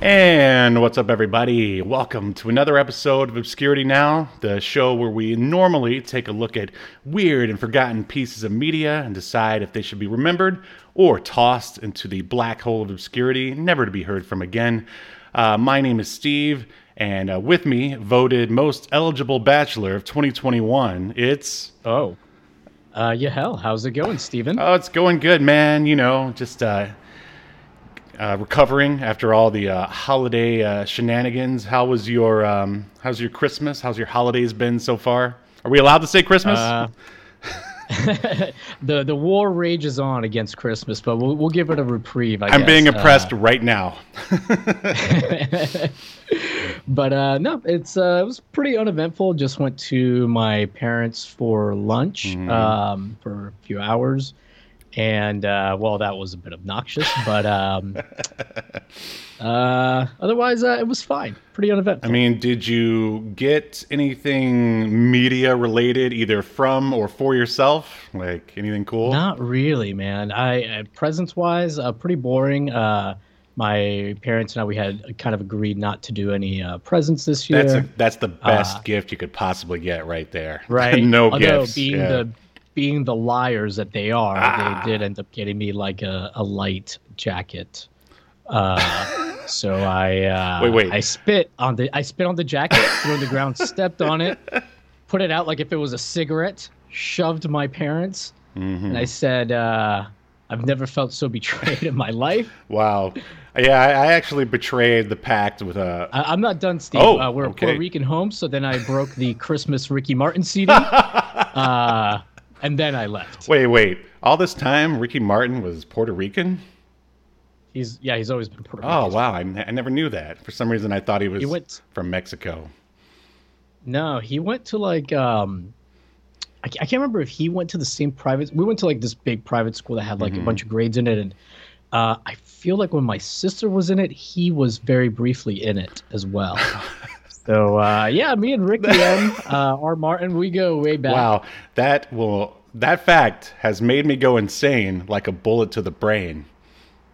And what's up, everybody? Welcome to another episode of Obscurity Now, the show where we normally take a look at weird and forgotten pieces of media and decide if they should be remembered or tossed into the black hole of obscurity, never to be heard from again. Uh, my name is Steve, and uh, with me, voted most eligible bachelor of 2021, it's. Oh. Uh, Yahel. How's it going, Steven? Oh, it's going good, man. You know, just uh, uh, recovering after all the uh, holiday uh, shenanigans. How was your um, How's your Christmas? How's your holidays been so far? Are we allowed to say Christmas? Uh, the the war rages on against Christmas, but we'll we'll give it a reprieve. I I'm guess. being Uh, oppressed right now. but uh, no, it's uh, it was pretty uneventful. Just went to my parents for lunch Mm-hmm. um, for a few hours, and uh, well, that was a bit obnoxious, but um, uh, otherwise uh, it was fine. Pretty uneventful. I mean, did you get anything media related, either from or for yourself? Like anything cool? Not really, man. I uh, presents wise, uh, pretty boring. Uh, my parents and I we had kind of agreed not to do any uh, presents this year. That's a, that's the best gift you could possibly get right there. right. no Although gifts. being yeah. the being the liars that they are, Ah. they did end up getting me like a, a light jacket. Uh, so I uh, Wait, wait. I spit on the I spit on the jacket, threw it on the ground, stepped on it, put it out like if it was a cigarette, shoved my parents, Mm-hmm. and I said, uh, "I've never felt so betrayed in my life." Wow. Yeah, I, I actually betrayed the pact with a. I, I'm not done, Steve. Oh, uh, we're a okay. Puerto Rican home, so then I broke the Christmas Ricky Martin CD, uh, and then I left. Wait, wait. All this time, Ricky Martin was Puerto Rican? He's yeah, he's always been Puerto Rican. Oh, wow. I, I never knew that. For some reason, I thought he was He went- from Mexico. No, he went to like um, I, I can't remember if he went to the same private. We went to like this big private school that had like Mm-hmm. a bunch of grades in it, and uh, I feel like when my sister was in it, he was very briefly in it as well. so uh, yeah, me and Ricky M, uh, R. Martin, we go way back. Wow. That will. That fact has made me go insane like a bullet to the brain.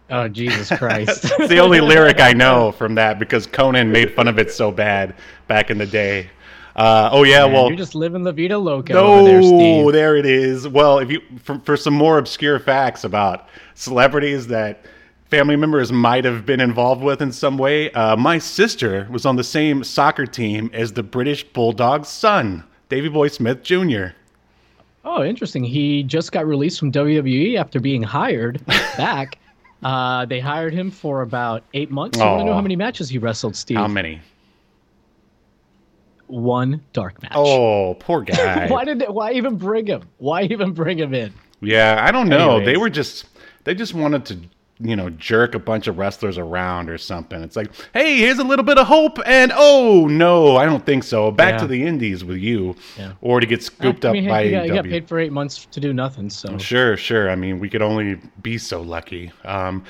Oh Jesus Christ! It's the only lyric I know from that because Conan made fun of it so bad back in the day. Uh, oh yeah, Man, well, you're just living La Vida Loca over there, no, there it is. Well, if you for, for some more obscure facts about celebrities that family members might have been involved with in some way, uh, my sister was on the same soccer team as the British Bulldog's son, Davy Boy Smith Jr. Oh, interesting. He just got released from WWE after being hired back. Uh, they hired him for about eight months. You want to know how many matches he wrestled, Steve? How many? One dark match. Oh, poor guy. why did? It, why even bring him? Why even bring him in? Yeah, I don't know. They were just they just wanted to, you know, jerk a bunch of wrestlers around or something. It's like, hey, here's a little bit of hope, and oh no, I don't think so. Back Yeah. to the Indies with you, Yeah. or to get scooped I up mean, by he, got, he got paid for eight months to do nothing. So Sure, sure. I mean, we could only be so lucky. Um,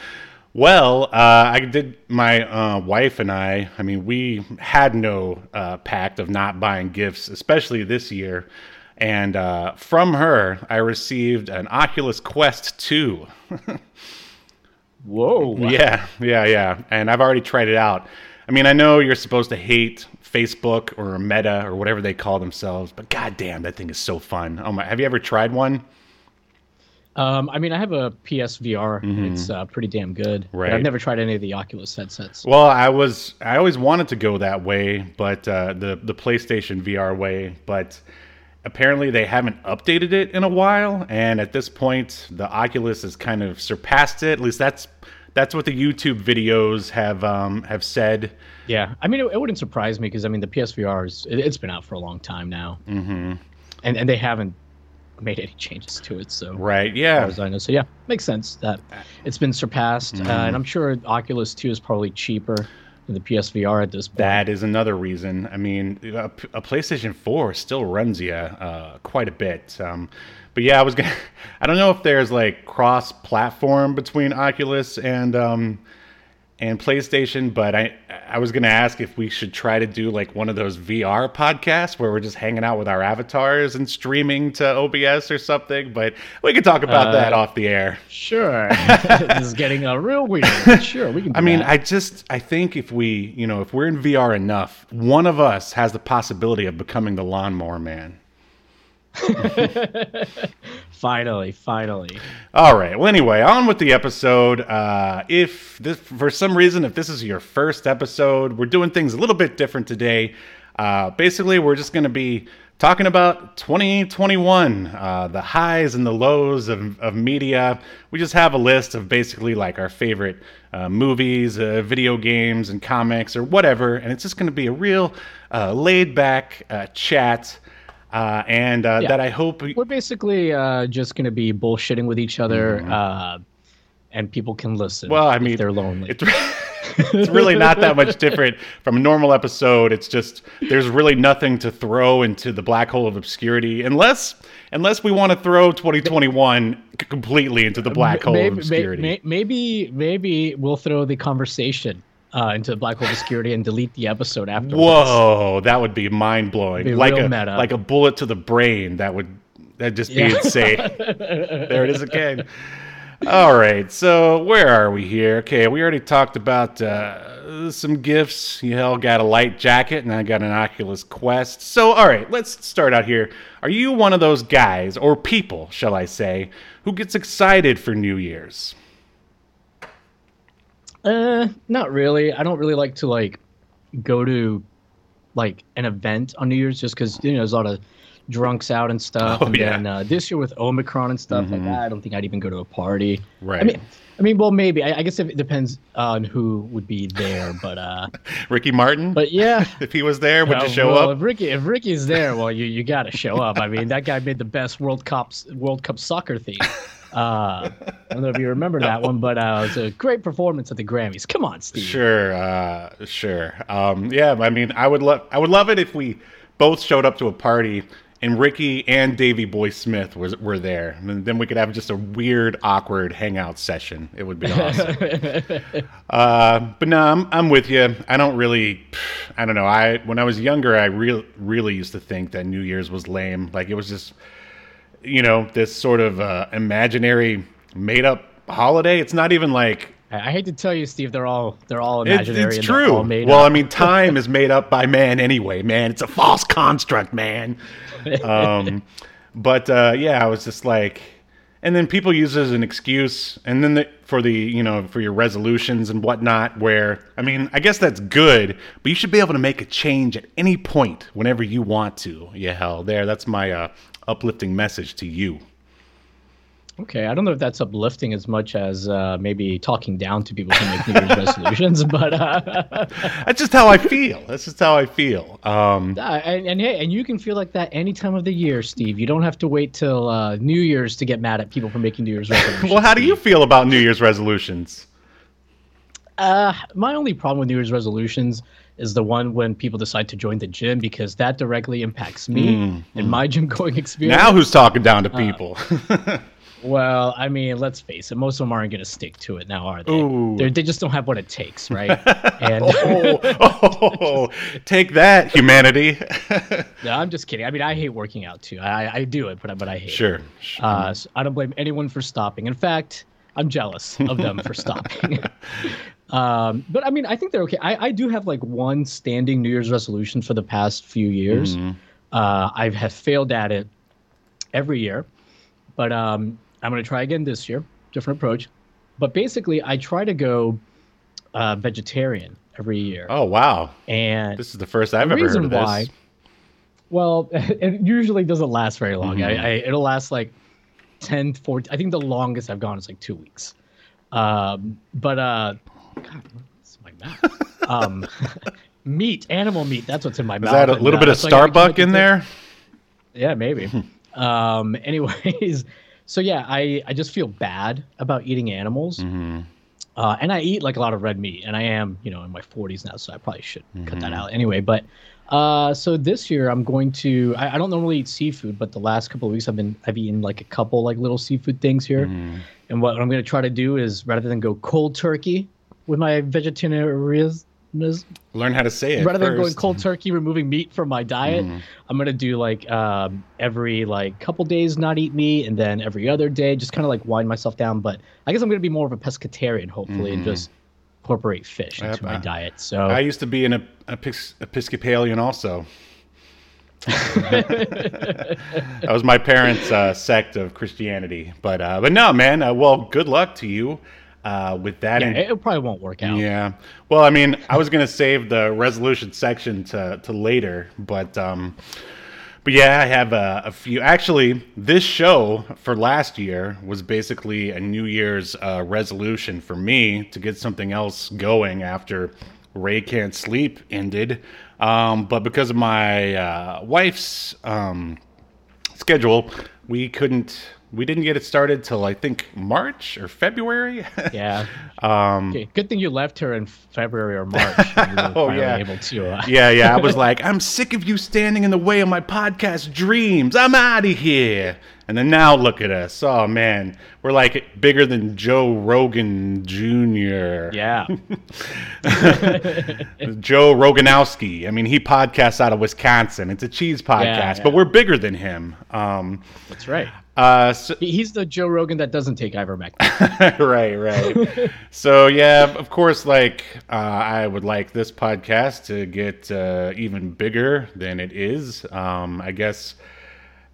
well, uh, I did. My uh, wife and I. I mean, we had no uh, pact of not buying gifts, especially this year. And uh, from her, I received an Oculus Quest 2. whoa. Yeah, yeah, yeah. And I've already tried it out. I mean, I know you're supposed to hate Facebook or Meta or whatever they call themselves, but goddamn, that thing is so fun. Oh my! Have you ever tried one? Um, I mean, I have a PSVR. It's uh, pretty damn good. But Mm-hmm. Right. I've never tried any of the Oculus headsets. Well, I was I always wanted to go that way, but uh, the the PlayStation VR way, but apparently they haven't updated it in a while, and at this point, the Oculus has kind of surpassed it. At least that's that's what the YouTube videos have um, have said. Yeah, I mean, it, it wouldn't surprise me because I mean, the PSVR is it, it's been out for a long time now, mm-hmm. and and they haven't made any changes to it. So Right. Yeah. far as I know, so yeah, makes sense that it's been surpassed, uh, Mhm. and I'm sure Oculus Two is probably cheaper the PSVR at this point. That is another reason. I mean, a, a PlayStation 4 still runs you uh, quite a bit. Um, but yeah, I was gonna. I don't know if there's like cross-platform between Oculus and um, and PlayStation, but I I was gonna ask if we should try to do like one of those VR podcasts where we're just hanging out with our avatars and streaming to OBS or something. But we could talk about Uh, that off the air. Sure, this is getting a real weird. Sure, we can. I mean, that. I just I think if we, you know, if we're in VR enough, one of us has the possibility of becoming the lawnmower man. finally, finally. All right. Well, anyway, on with the episode. Uh, if this, for some reason, if this is your first episode, we're doing things a little bit different today. Uh, basically, we're just going to be talking about 2021, uh, the highs and the lows of, of media. We just have a list of basically like our favorite uh, movies, uh, video games, and comics, or whatever. And it's just going to be a real uh, laid back uh, chat. Uh, and uh, Yeah. that I hope We're basically uh, just going to be bullshitting with each other, Mm-hmm. uh, and people can listen. Well, I if mean, they're lonely. It's, it's really not that much different from a normal episode. It's just there's really nothing to throw into the black hole of obscurity, unless unless we want to throw 2021 completely into the black hole maybe, of obscurity. may- maybe, maybe we'll throw the conversation uh, into black hole obscurity and delete the episode afterwards. Whoa, that would be mind blowing. Like a meta. like a bullet to the brain. That would that just be Yeah. insane. there it is again. All right, so where are we here? Okay, we already talked about uh, some gifts. Yahel got a light jacket, and I got an Oculus Quest. So, all right, let's start out here. Are you one of those guys, or people, shall I say, who gets excited for New Year's? Uh, not really. I don't really like to like go to like an event on New Year's just because you know there's a lot of drunks out and stuff. Oh, and yeah. then uh, this year with Omicron and stuff like Mhm. that, I don't think I'd even go to a party. Right. I mean, I mean, well, maybe. I, I guess it depends on who would be there, but uh, Ricky Martin? but yeah. if he was there, would you Uh, show well, up? If Ricky, if Ricky's there, well, you, you got to show up. I mean, that guy made the best World Cup World Cup soccer theme. Uh, I don't know if you remember that one, but uh, it was a great performance at the Grammys. Come on, Steve. Sure, uh, sure. Um, yeah, I mean, I would love, I would love it if we both showed up to a party and Ricky and Davy Boy Smith was were there, and then we could have just a weird, awkward hangout session. It would be awesome. uh, but no, I'm I'm with you. I don't really, I don't know. I when I was younger, I really really used to think that New Year's was lame. Like it was just, you know, this sort of uh, imaginary, made up holiday. It's not even like I hate to tell you, Steve, they're all they're all imaginary. it's true. well, up. I mean, time is made up by man anyway, man. It's a false construct, man. Um, but uh, yeah, I was just like, and then people use it as an excuse, and then the, for the you know for your resolutions and whatnot. Where I mean, I guess that's good, but you should be able to make a change at any point whenever you want to. Yeah, hell, there. That's my uh, uplifting message to you. Okay, I don't know if that's uplifting as much as uh, maybe talking down to people who make New Year's resolutions, but uh, That's just how I feel. That's just how I feel. Um, uh, and, and hey, and you can feel like that any time of the year, Steve. You don't have to wait till uh, New Year's to get mad at people for making New Year's resolutions. well, how do you feel about New Year's resolutions? Uh, my only problem with New Year's resolutions is the one when people decide to join the gym because that directly impacts me and my gym going experience. Now who's talking down Uh, to people? Well, I mean, let's face it, most of them aren't going to stick to it now, are they? They're, they just don't have what it takes, right? and oh, oh, take that, humanity. no, I'm just kidding. I mean, I hate working out too. I, I do it, but but I hate it. sure. Uh, so I don't blame anyone for stopping. In fact, I'm jealous of them for stopping. Um, but I mean, I think they're okay. I, I do have like one standing New Year's resolution for the past few years. Mm-hmm. Uh, I have failed at it every year, but um, I'm going to try again this year. Different approach. But basically, I try to go uh, vegetarian every year. Oh wow, and this is the first I've the ever heard of this. why well it usually doesn't last very long Mhm. I, I it'll last like 10 14 i think the longest i've gone is like two weeks um but uh god what's my mouth um meat animal meat that's what's in my Is mouth Is that a little uh, bit of that's like I can Starbuck in it- there? yeah maybe Um, anyways, so yeah, I I just feel bad about eating animals. Mm-hmm. Uh, and I eat like a lot of red meat, and I am, you know, in my 40s now, so I probably should cut that Mhm. out anyway. But uh, so this year I'm going to. I, I don't normally eat seafood, but the last couple of weeks I've been I've eaten like a couple like little seafood things here. Mhm. And what I'm going to try to do is rather than go cold turkey with my vegetarianism, Learn how to say it. rather than going first. cold turkey, removing meat from my diet, Mhm. I'm gonna do like um, every like couple days not eat meat, and then every other day just kind of like wind myself down. But I guess I'm gonna be more of a pescatarian, hopefully, and Mhm. just incorporate fish Yep, into my diet. So I used to be an Ep- Epis- Episcopalian also. that was my parents' uh, sect of Christianity. But uh, but no, man. Uh, well, good luck to you uh, with that. yeah, it, it probably won't work out. Yeah. Well, I mean, I was gonna save the resolution section to to later, but um, but yeah, I have a, a few. Actually, this show for last year was basically a New Year's uh, resolution for me to get something else going after Ray Can't Sleep ended. Um, but because of my uh, wife's um, schedule, we couldn't. We didn't get it started till I think March or February. Yeah. um, Okay. Good thing you left her in February or March. when you were Oh, yeah. Able to. Uh, yeah, yeah. I was like, I'm sick of you standing in the way of my podcast dreams. I'm out of here. And then now look at us. Oh man, we're like bigger than Joe Rogan Jr. Yeah. Joe Roganowski. I mean, he podcasts out of Wisconsin. It's a cheese podcast, yeah. but we're bigger than him. Um, That's right. Uh, so, He's the Joe Rogan that doesn't take ivermectin. right, right. so yeah, of course, like uh, I would like this podcast to get uh, even bigger than it is. Um, I guess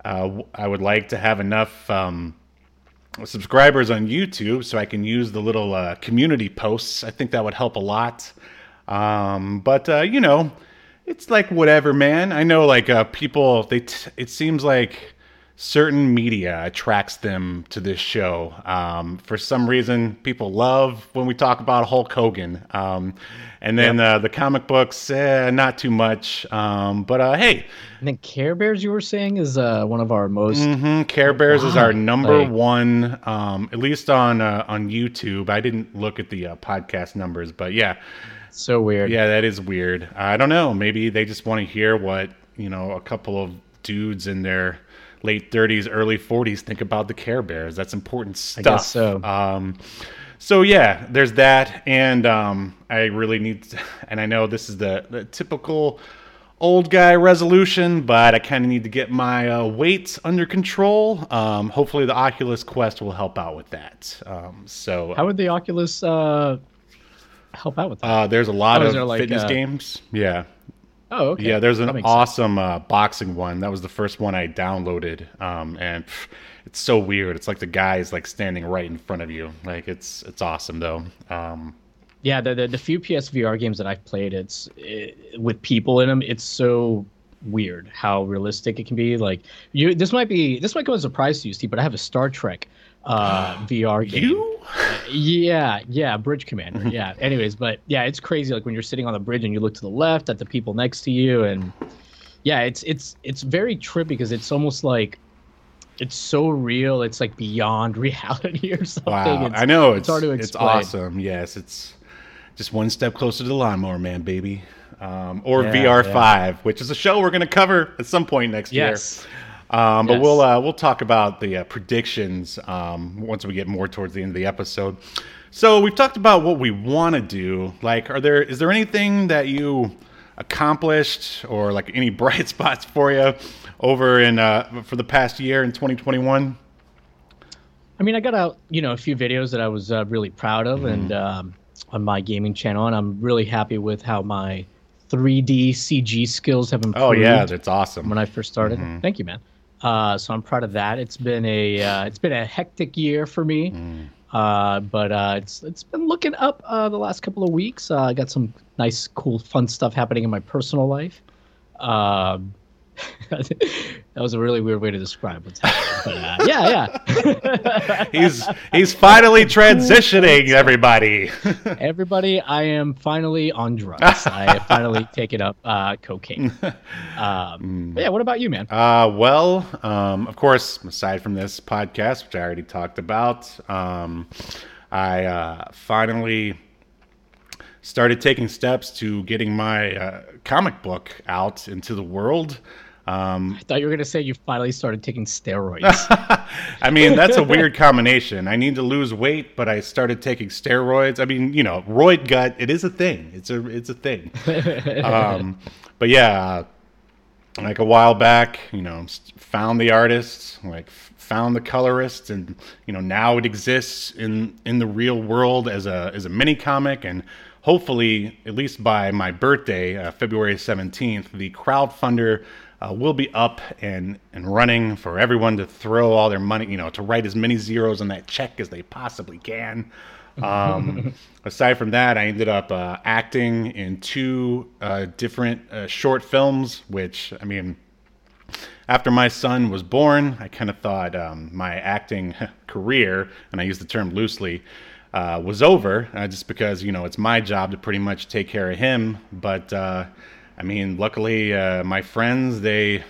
uh, I would like to have enough um, subscribers on YouTube so I can use the little uh, community posts. I think that would help a lot. Um, but uh, you know, it's like whatever, man. I know, like uh, people, they. T- it seems like certain media attracts them to this show. Um, for some reason, people love when we talk about Hulk Hogan. Um, and then uh, the comic books, eh, not too much. Um, but uh, hey, And then Care Bears, you were saying, is uh, one of our most. hmm Care Bears is our number Like- one, um, at least on uh, on YouTube. I didn't look at the uh, podcast numbers, but yeah, So weird. yeah, that is weird. I don't know. Maybe they just want to hear what you know a couple of dudes in their late 30s, early 40s think about the Care Bears. That's important stuff. guess so. Um, so yeah, there's that, and um, I really need, to, and I know this is the, the typical old guy resolution, but I kind of need to get my uh, weight under control. Um, hopefully, the Oculus Quest will help out with that. Um, so How would the Oculus uh, help out with that? uh, there's a lot Oh, of like, fitness uh, games. Yeah. Oh, okay. Yeah, there's an awesome uh, boxing one. That was the first one I downloaded, um, and pff, it's so weird. It's like the guy is like standing right in front of you. Like it's it's awesome though. Um, Yeah, the, the the few PSVR games that I've played, it's it, with people in them. It's so weird how realistic it can be. Like you, this might be this might come as a surprise to you, Steve, but I have a Star Trek uh, VR game. you? Yeah, yeah, Bridge Commander. Yeah. Anyways, but yeah, it's crazy. Like when you're sitting on the bridge and you look to the left at the people next to you, and yeah, it's it's it's very trippy because it's almost like it's so real. It's like beyond reality or something. Wow, It's, I know it's it's hard to explain. it's awesome. Yes, it's just one step closer to the lawnmower man, baby. Um, or Yeah, VR yeah. five, which is a show we're going to cover at some point next Yes. year. Um, but Yes. we'll uh, we'll talk about the uh, predictions um, once we get more towards the end of the episode. So we've talked about what we want to do. Like, are there is there anything that you accomplished or like any bright spots for you over in uh, for the past year in 2021? I mean, I got out, you know, a few videos that I was uh, really proud of, and Mm-hmm. um, on my gaming channel, and I'm really happy with how my 3D CG skills have improved. Oh yeah, that's awesome. when I first started. Mm-hmm. Thank you, man. Uh, so I'm proud of that. It's been a uh, it's been a hectic year for me, Mm. uh, but uh, it's it's been looking up uh, the last couple of weeks. Uh, I got some nice, cool, fun stuff happening in my personal life. Um that was a really weird way to describe what's happening. But uh, yeah, yeah. he's he's finally transitioning. Everybody, everybody, I am finally on drugs. I finally taken up uh, cocaine. Um, yeah. What about you, man? Uh, well, um, of course, aside from this podcast, which I already talked about, um, I uh, finally started taking steps to getting my uh, comic book out into the world. Um, I thought you were going to say you finally started taking steroids. I mean, that's a weird combination. I need to lose weight, but I started taking steroids. I mean, you know, roid gut, it is a thing. It's a it's a thing. um, but yeah, like a while back, you know, found the artists, like found the colorist, and you know, now it exists in in the real world as a as a mini comic and hopefully, at least by my birthday, uh, February 17th, the crowdfunder uh, will be up and, and running for everyone to throw all their money, you know, to write as many zeros on that check as they possibly can. Um, aside from that, I ended up uh, acting in two uh, different uh, short films, which, I mean, after my son was born, I kind of thought um, my acting career, and I use the term loosely, uh, was over, uh, just because you know it's my job to pretty much take care of him. But uh, I mean, luckily, uh, my friends they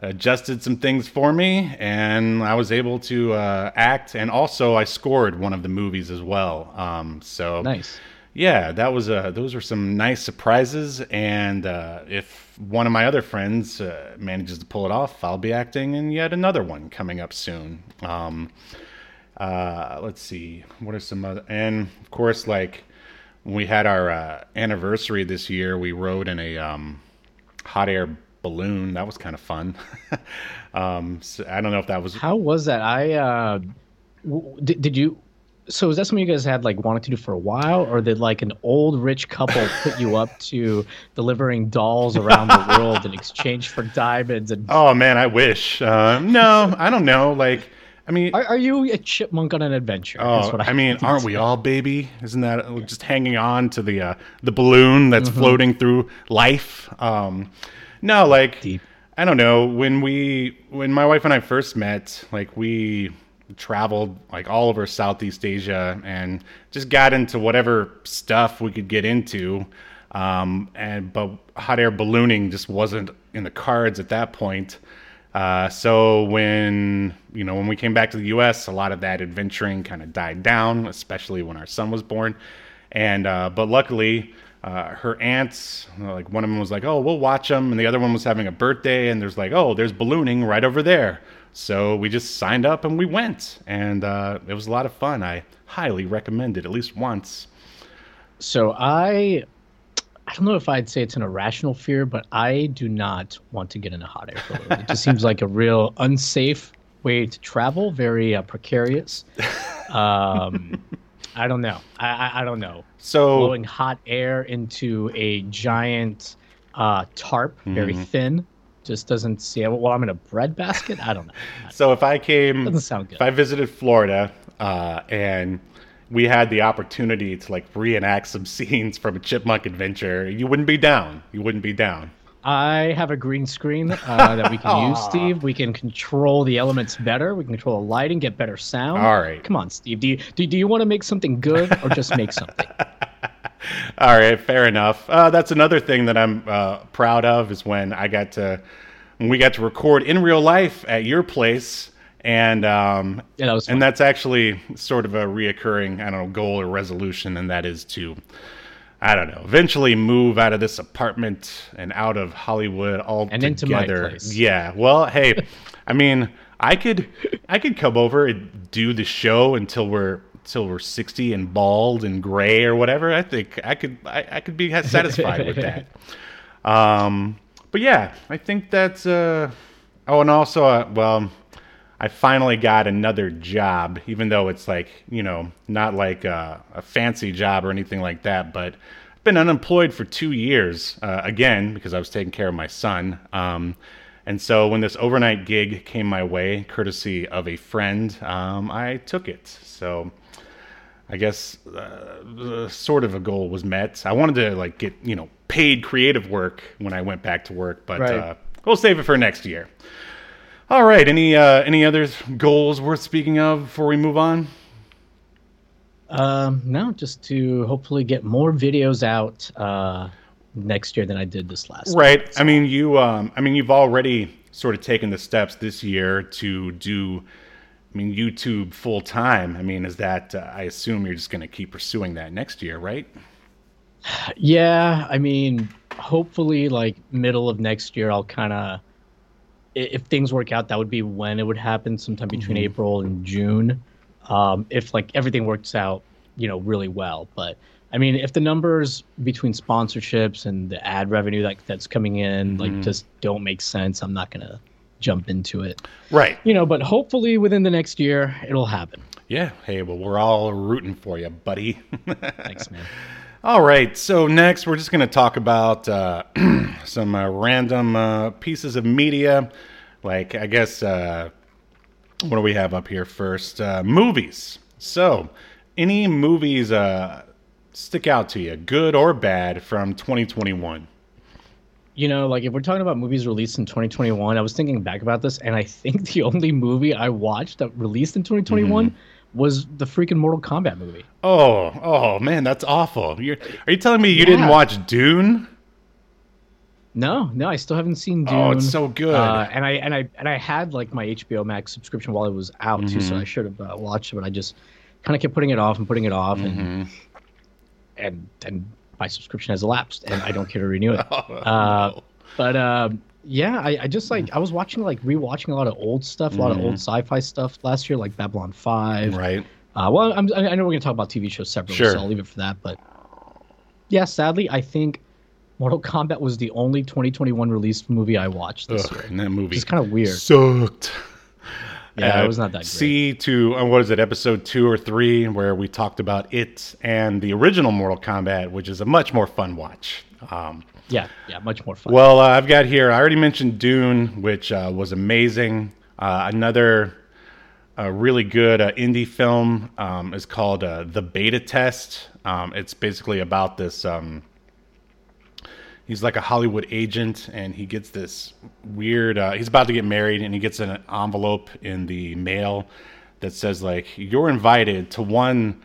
adjusted some things for me, and I was able to uh, act. And also, I scored one of the movies as well. Um, so nice. Yeah, that was uh, those were some nice surprises. And if one of my other friends manages to pull it off, I'll be acting in yet another one coming up soon. Um, uh, let's see, what are some other, and of course, like when we had our uh, anniversary this year, we rode in a um, hot air balloon. That was kind of fun. um, so I don't know if that was. How was that? I uh, w- did, did you? So is that something you guys had like wanted to do for a while, or did like an old rich couple put you up to delivering dolls around the world in exchange for diamonds? And oh man, I wish. Uh, no, I don't know. Like I mean, are, are, you a chipmunk on an adventure? Oh, I, I, mean, aren't we all, baby? Isn't that just hanging on to the uh, the balloon that's mm-hmm. floating through life? Um, no, like Deep. I don't know. When we when my wife and I first met, like we traveled like all over Southeast Asia and just got into whatever stuff we could get into. Um, and but hot air ballooning just wasn't in the cards at that point. Uh, so when you know when we came back to the U.S., a lot of that adventuring kind of died down, especially when our son was born. And uh, but luckily, uh, her aunts, like one of them was like, "Oh, we'll watch them," and the other one was having a birthday, and there's like, "Oh, there's ballooning right over there." So we just signed up and we went, and uh, it was a lot of fun. I highly recommend it at least once. So I I don't know if I'd say it's an irrational fear, but I do not want to get in a hot air balloon. it just seems like a real unsafe way to travel, very uh, precarious. Um, I don't know. I, I, I, don't know. So blowing hot air into a giant uh, tarp, very mm-hmm. thin, just doesn't see. Well, I'm in a bread basket. I don't know. so if I came, doesn't sound good. If I visited Florida uh, and we had the opportunity to like reenact some scenes from a chipmunk adventure, you wouldn't be down. You wouldn't be down. I have a green screen uh, that we can use, Steve. We can control the elements better. We can control the lighting, get better sound. All right. Come on, Steve. Do you do, do you want to make something good or just make something? All right, fair enough. Uh, that's another thing that I'm uh, proud of is when I got to when we got to record in real life at your place and um, yeah, that was and that's actually sort of a reoccurring I don't know goal or resolution, and that is to I don't know eventually move out of this apartment and out of Hollywood all and together. into my place. Yeah, well, hey, I mean, I could I could come over and do the show until we're until we're 60 and bald and gray or whatever. I think I could I, I could be satisfied with that. Um, but yeah, I think that's uh. Oh, and also, uh, well, I finally got another job, even though it's like, you know, not like a, a fancy job or anything like that, but I've been unemployed for two years, uh, again, because I was taking care of my son. Um, and so when this overnight gig came my way, courtesy of a friend, um, I took it. So I guess uh, sort of a goal was met. I wanted to like get, you know, paid creative work when I went back to work, but right. uh, we'll save it for next year. All right. Any uh, any other goals worth speaking of before we move on? Um, no, just to hopefully get more videos out uh, next year than I did this last. Right. I mean, you. Um, I mean, you've already sort of taken the steps this year to do. I mean, YouTube full time. I mean, is that? Uh, I assume you're just going to keep pursuing that next year, right? Yeah, I mean, hopefully, like middle of next year, I'll kind of, if things work out, that would be when it would happen, sometime between Mhm. April and June. Um, if like everything works out, you know, really well. But I mean, if the numbers between sponsorships and the ad revenue that that's coming in like Mhm. just don't make sense, I'm not gonna jump into it. Right. You know, but hopefully within the next year, it'll happen. Yeah. Hey, well, we're all rooting for you, buddy. Thanks, man. All right. So next, we're just going to talk about uh, some uh, random uh, pieces of media, like I guess. Uh, what do we have up here first? Uh, movies. So, any movies uh, stick out to you, good or bad, from 2021? You know, like if we're talking about movies released in 2021, I was thinking back about this, and I think the only movie I watched that released in 2021 was the freaking Mortal Kombat movie. Oh, oh man, that's awful. You're, are you telling me you didn't watch Dune? No, no, I still haven't seen Dune. Oh, it's so good. Uh, and I and I and I had like my HBO Max subscription while it was out too, so Mhm. I should have uh, watched it, but I just kind of kept putting it off and putting it off, and Mhm. and and my subscription has elapsed, and I don't care to renew it. Oh, Uh, no. But um, yeah, I, I just like I was watching like rewatching a lot of old stuff, a lot of old sci-fi stuff last year, like Babylon Five. right. Uh, well, I'm, I know we're gonna talk about TV shows separately, Sure. so I'll leave it for that. But yeah, sadly, I think Mortal Kombat was the only 2021 released movie I watched this Ugh, year. and that movie It's kind of weird. sucked. Yeah, Uh, it was not that great. See to uh, what is it, episode two or three, where we talked about it and the original Mortal Kombat, which is a much more fun watch. Um, Yeah, yeah, much more fun. well, uh, I've got here. I already mentioned Dune, which uh, was amazing. Uh, another uh, really good uh, indie film um, is called uh, The Beta Test. Um, it's basically about this. Um, he's like a Hollywood agent, and he gets this weird. He's about to get married, and he gets an envelope in the mail that says like you're invited to one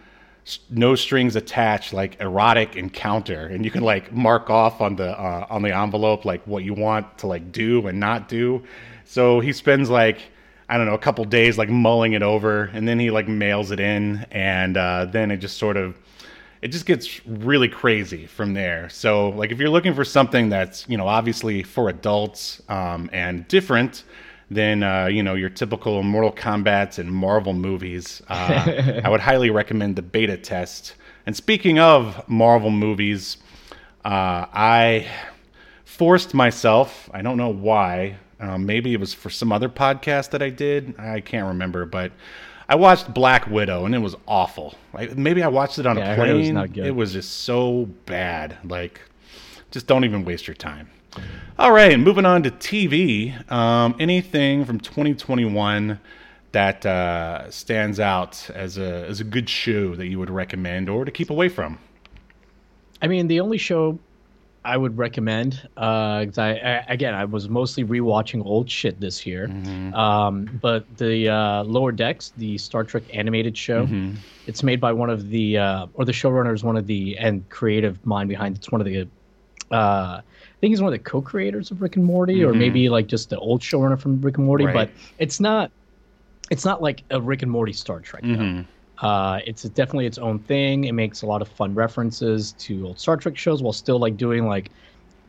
no strings attached like erotic encounter and you can like mark off on the uh, on the envelope like what you want to like do and not do so he spends like i don't know a couple days like mulling it over and then he like mails it in and uh, then it just sort of it just gets really crazy from there. So, like, if you're looking for something that's, you know, obviously for adults um, and different than, uh, you know, your typical Mortal Kombat's and Marvel movies, uh, I would highly recommend the beta test. And speaking of Marvel movies, uh, I forced myself, I don't know why, um, maybe it was for some other podcast that I did, I can't remember, but I watched Black Widow and it was awful. Like, maybe I watched it on Yeah, a heard it was plane. not good. It was just so bad. Like, just don't even waste your time. All right, moving on to TV. Um, anything from 2021 that uh, stands out as a as a good show that you would recommend or to keep away from? I mean, the only show I would recommend, uh, I, I again, I was mostly rewatching old shit this year. Um, but the uh, Lower Decks, the Star Trek animated show, Mm-hmm. it's made by one of the, uh, or the showrunner is one of the, and creative mind behind it's one of the, uh, think he's one of the co-creators of Rick and Morty, or Mhm. maybe like just the old showrunner from Rick and Morty. Right. But it's not, it's not like a Rick and Morty Star Trek. Mhm. Uh, it's definitely its own thing. It makes a lot of fun references to old Star Trek shows while still like doing like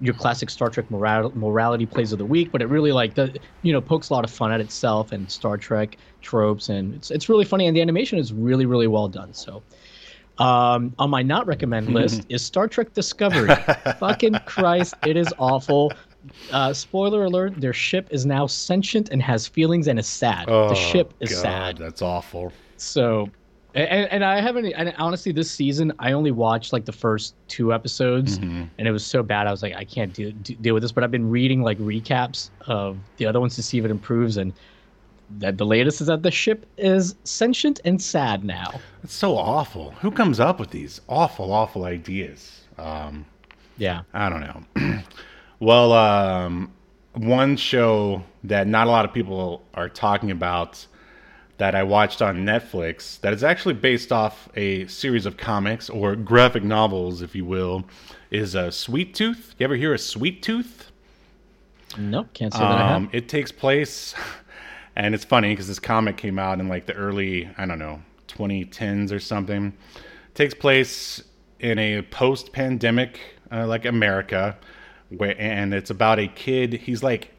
your classic Star Trek moral- morality plays of the week. But it really like the you know pokes a lot of fun at itself and Star Trek tropes, and it's it's really funny. And the animation is really really well done. So. Um, on my not recommend list is Star Trek Discovery. Fucking Christ, it is awful. Uh, spoiler alert: their ship is now sentient and has feelings and is sad. Oh, the ship is God, sad. That's awful. So, and, and I haven't, and honestly, this season I only watched like the first two episodes, Mhm. and it was so bad. I was like, I can't deal, de- deal with this. But I've been reading like recaps of the other ones to see if it improves, and that the latest is that the ship is sentient and sad now. It's so awful. Who comes up with these awful, awful ideas? Um, Yeah. I don't know. well, um, one show that not a lot of people are talking about that I watched on Netflix that is actually based off a series of comics or graphic novels, if you will, is a uh, Sweet Tooth. You ever hear of Sweet Tooth? Nope, can't say that I have. Um, it takes place, and it's funny because this comic came out in like the early, I don't know, 2010s or something. It takes place in a post-pandemic, uh, like America, where and it's about a kid. He's like,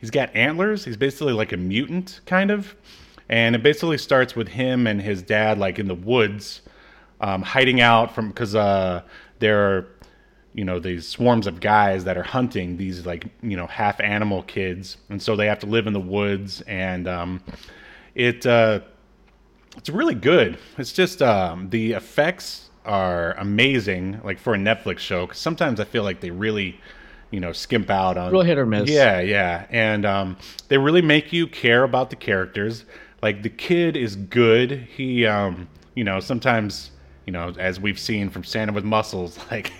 he's got antlers. He's basically like a mutant, kind of. And it basically starts with him and his dad, like in the woods, um, hiding out from because uh, there are you know these swarms of guys that are hunting these like you know half animal kids and so they have to live in the woods and um, it uh, it's really good. It's just um, the effects are amazing like for a netflix show because sometimes i feel like they really you know skimp out on Real hit or miss. yeah yeah and um, they really make you care about the characters. Like the kid is good. He um, you know sometimes you know, as we've seen from Santa with Muscles, like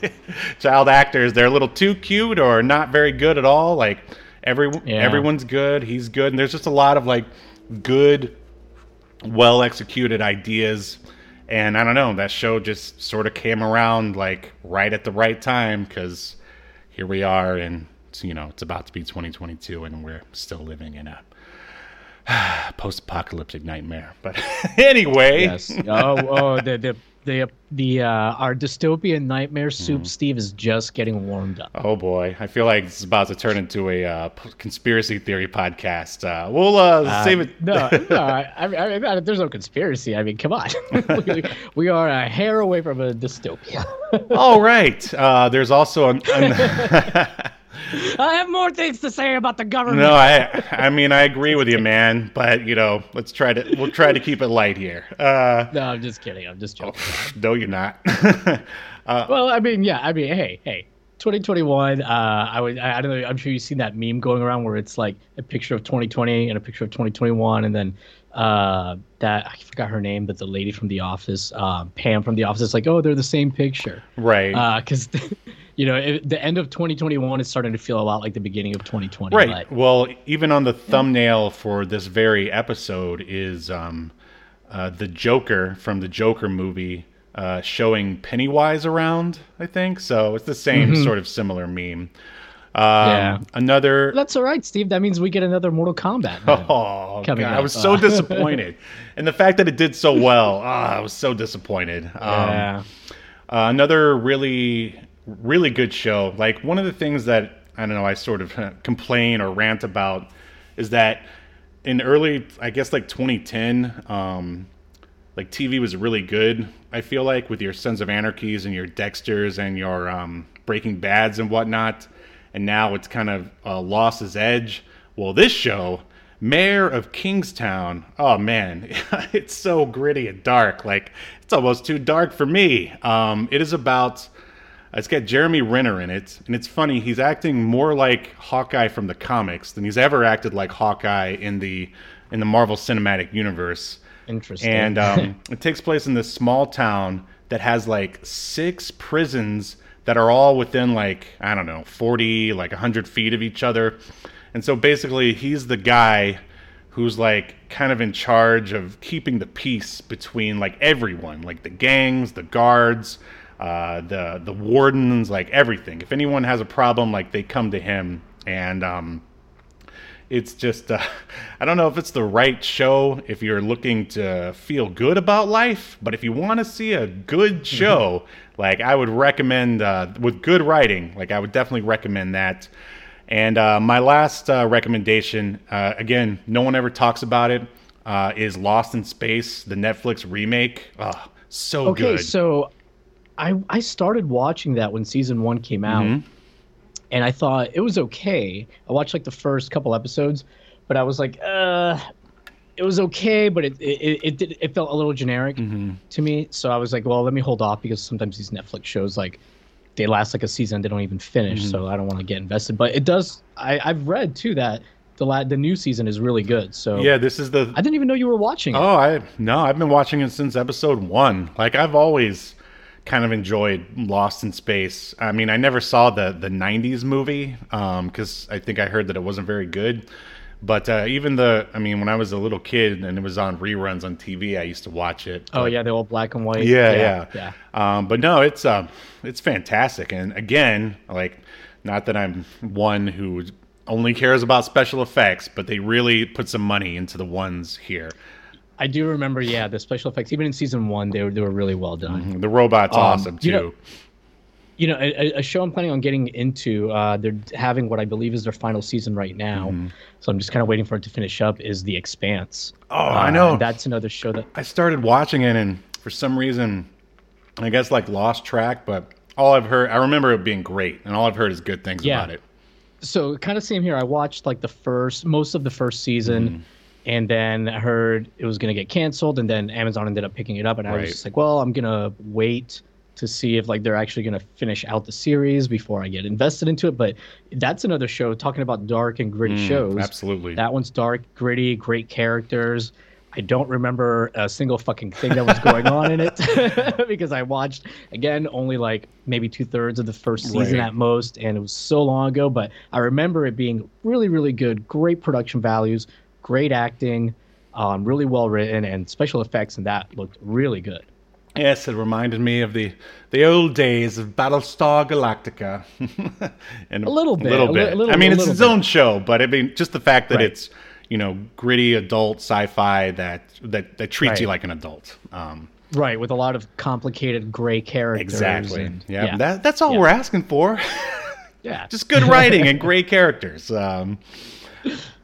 child actors, they're a little too cute or not very good at all. Like every yeah. everyone's good, he's good, and there's just a lot of like good, well executed ideas. And I don't know, that show just sort of came around like right at the right time because here we are, and you know, it's about to be 2022, and we're still living in a post-apocalyptic nightmare. But anyway, yes. Oh, oh, the the the the uh, our dystopian nightmare soup mm. Steve is just getting warmed up. Oh boy, I feel like it's about to turn into a uh, conspiracy theory podcast. Uh, we'll uh, uh save it. no, no, I, I, mean, there's no conspiracy. I mean, come on, we, we, are a hair away from a dystopia. All right. Uh, there's also an, an I have more things to say about the government. No, I I mean I agree with you, man. But you know, let's try to we'll try to keep it light here. Uh, no, I'm just kidding. I'm just joking. Oh, no, you're not. uh, well, I mean, yeah. I mean, hey, hey. 2021. Uh, I would. I, I, don't know. I'm sure you've seen that meme going around where it's like a picture of 2020 and a picture of 2021, and then uh, that I forgot her name, but the lady from The Office, uh, Pam from The Office, is like, oh, they're the same picture, right? Because uh, you know, it, the end of 2021 is starting to feel a lot like the beginning of 2020. Right. Well, even on the thumbnail for this very episode is um, uh, the Joker from the Joker movie uh, showing Pennywise around, I think. So it's the same mm-hmm. sort of similar meme. Um, yeah. Another. That's all right, Steve. That means we get another Mortal Kombat. Oh, God. I was so disappointed. and the fact that it did so well, oh, I was so disappointed. Um, yeah. Uh, another really really good show. Like one of the things that I don't know, I sort of complain or rant about is that in early, I guess like 2010, um, like TV was really good. I feel like with your Sons of Anarchies and your Dexters and your um, Breaking Bads and whatnot, and now it's kind of uh, lost its edge. Well, this show, Mayor of Kingstown, oh man, it's so gritty and dark. Like it's almost too dark for me. Um, it is about it's got Jeremy Renner in it, and it's funny. He's acting more like Hawkeye from the comics than he's ever acted like Hawkeye in the in the Marvel Cinematic Universe. Interesting. And um, it takes place in this small town that has like six prisons that are all within like I don't know, forty, like hundred feet of each other. And so basically, he's the guy who's like kind of in charge of keeping the peace between like everyone, like the gangs, the guards uh, the the wardens, like everything. If anyone has a problem, like they come to him, and um, it's just uh, I don't know if it's the right show if you're looking to feel good about life, but if you want to see a good show, like I would recommend uh, with good writing, like I would definitely recommend that. And uh, my last uh, recommendation, uh, again, no one ever talks about it, uh, is Lost in Space, the Netflix remake. Oh, so okay, good. Okay, so I I started watching that when season one came out, mm-hmm. and I thought it was okay. I watched like the first couple episodes, but I was like, uh, it was okay, but it it it, did, it felt a little generic mm-hmm. to me. So I was like, well, let me hold off because sometimes these Netflix shows like they last like a season, they don't even finish. Mm-hmm. So I don't want to get invested. But it does. I I've read too that the la- the new season is really good. So yeah, this is the. I didn't even know you were watching. Oh, I no, I've been watching it since episode one. Like I've always kind of enjoyed Lost in Space. I mean, I never saw the the '90s movie because I think I heard that it wasn't very good. But uh, even the, I mean, when I was a little kid and it was on reruns on TV, I used to watch it. Oh But- yeah, the old black and white. yeah, yeah, yeah. Um, but no, it's um, it's fantastic. And again, like, not that I'm one who only cares about special effects, but they really put some money into the ones here. I do remember. Yeah, the special effects, even in season one, they were they were really well done. The robot's awesome too. you know- You know, a, a show I'm planning on getting into. Uh, they're having what I believe is their final season right now, Mm-hmm. so I'm just kind of waiting for it to finish up. Is The Expanse? oh, I know. Uh, that's another show that I started watching it, and for some reason, I guess like lost track. But all I've heard, I remember it being great, and all I've heard is good things Yeah. about it. so kind of same here. I watched like the first most of the first season, Mm-hmm. And then I heard it was gonna get canceled, and then Amazon ended up picking it up, and I Right. was just like, well, I'm gonna wait to see if like they're actually gonna finish out the series before I get invested into it. But that's another show talking about dark and gritty shows. Mm, Absolutely. That one's dark, gritty, great characters. I don't remember a single fucking thing that was going on in it because I watched again only like maybe two thirds of the first season Right. at most, and it was so long ago. But I remember it being really, really good, great production values, great acting, um, really well written, and special effects, and that looked really good. Yes, it reminded me of the the old days of Battlestar Galactica. and A little bit, A little a li- bit. a little- I mean, it's its bit. own show, but I mean, just the fact that Right. it's you know gritty adult sci-fi that that that treats you like an adult. Um, Right, with a lot of complicated gray characters. exactly. and- yeah, That, that's all Yeah. we're asking for. yeah. just good writing and great characters. Um,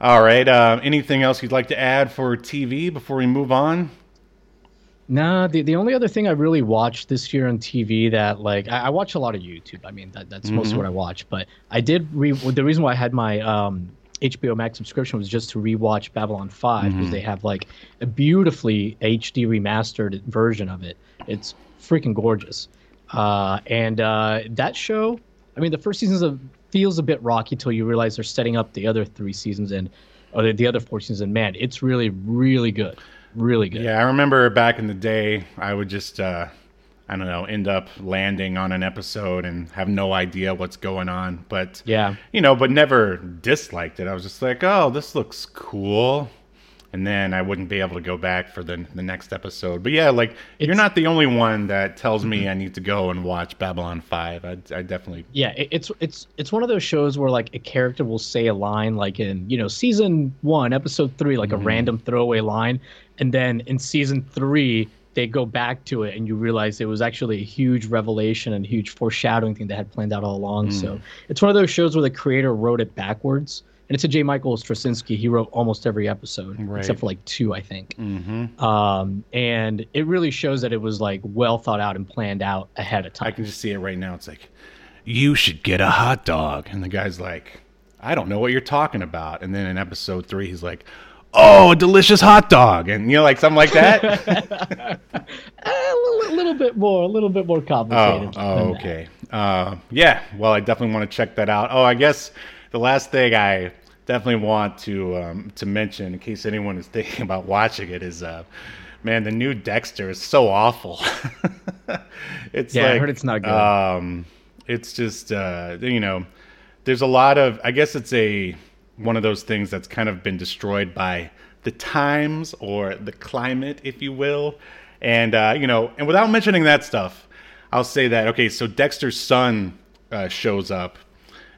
all right. Uh, anything else you'd like to add for TV before we move on? Nah, the, the only other thing I really watched this year on TV that like I, I watch a lot of YouTube. I mean that that's mostly what I watch. But I did re the reason why I had my um, HBO Max subscription was just to rewatch Babylon 5 because they have like a beautifully HD remastered version of it. It's freaking gorgeous. Uh, and uh, that show, I mean, the first season of, feels a bit rocky till you realize they're setting up the other three seasons and or the, the other four seasons. And man, it's really really good, really good. Yeah, I remember back in the day, I would just, uh, I don't know, end up landing on an episode and have no idea what's going on. But, Yeah. you know, but never disliked it. I was just like, oh, this looks cool. And then I wouldn't be able to go back for the, the next episode. But yeah, like, you're not the only one that tells me mm-hmm. I need to go and watch Babylon 5. I, I definitely. Yeah, it, it's it's it's one of those shows where like a character will say a line like in you know season one, episode three, like a mm-hmm. random throwaway line, and then in season three they go back to it and you realize it was actually a huge revelation and huge foreshadowing thing that had planned out all along. So mm. it's one of those shows where the creator wrote it backwards. And it's a J. Michael Straczynski. He wrote almost every episode, Right. except for like two, I think. Mm-hmm. Um, and it really shows that it was like well thought out and planned out ahead of time. I can just see it right now. It's like, you should get a hot dog. And the guy's like, I don't know what you're talking about. And then in episode three, he's like, oh, a delicious hot dog. And, you know, like something like that. a little, little bit more, a little bit more oh, complicated. oh, that. okay. Uh, yeah. Well, I definitely want to check that out. Oh, I guess the last thing I definitely want to um, to mention, in case anyone is thinking about watching it, is uh, man, the new Dexter is so awful. it's Yeah, I heard it's not good. Um, it's just uh, you know, there's a lot of. I guess it's a one of those things that's kind of been destroyed by the times or the climate, if you will. And uh, you know, and without mentioning that stuff, I'll say that okay. So Dexter's son uh, shows up,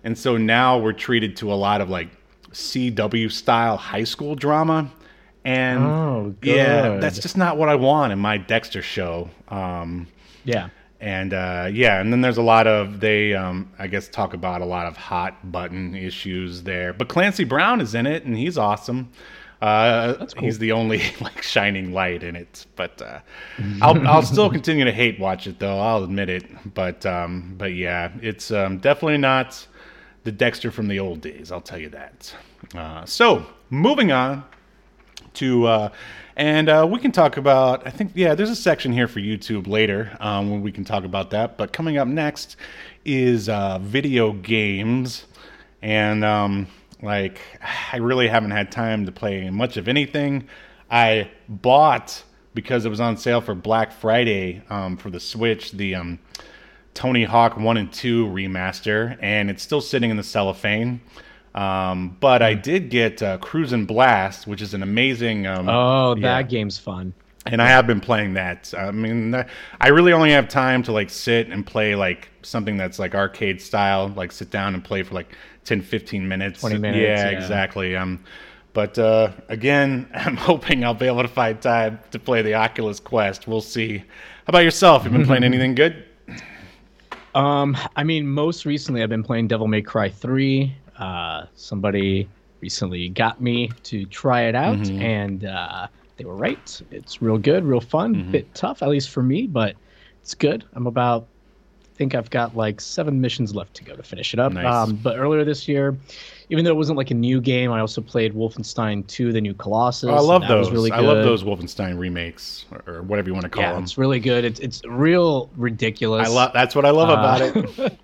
and so now we're treated to a lot of like CW style high school drama. And Oh, yeah, that's just not what I want in my Dexter show. Um, Yeah. and uh, yeah, and then there's a lot of they, um, I guess, talk about a lot of hot button issues there. But Clancy Brown is in it, and he's awesome. Uh, cool. He's the only like shining light in it. But uh, I'll I'll still continue to hate watch it though. I'll admit it. But um, but yeah, it's um, definitely not the Dexter from the old days. I'll tell you that. Uh, so moving on to uh, and uh, we can talk about i think yeah there's a section here for youtube later um, when we can talk about that but coming up next is uh, video games and um, like i really haven't had time to play much of anything i bought because it was on sale for Black Friday um, for the Switch. The um, Tony Hawk One and Two remaster, and it's still sitting in the cellophane. Um, but I did get uh, Cruisin' Blast, which is an amazing. Um, Oh, that yeah. game's fun. and I have been playing that. I mean, I really only have time to like sit and play like something that's like arcade style, like sit down and play for like 10, 15 minutes. 20 minutes, Yeah, yeah. exactly. Um, but uh, again, I'm hoping I'll be able to find time to play the Oculus Quest. We'll see. How about yourself? You been playing anything good? Um, I mean, most recently I've been playing Devil May Cry 3. Uh, somebody recently got me to try it out, Mm-hmm. and uh, they were right. It's real good, real fun. Mm-hmm. Bit tough, at least for me, but it's good. I'm about, think I've got like seven missions left to go to finish it up. Nice. Um, but earlier this year, even though it wasn't like a new game, I also played Wolfenstein 2: The New Colossus. Oh, I love and that was those. really I love those Wolfenstein remakes or, or whatever you want to call Yeah, them. it's really good. It's it's real ridiculous. I love. That's what I love Uh, about it.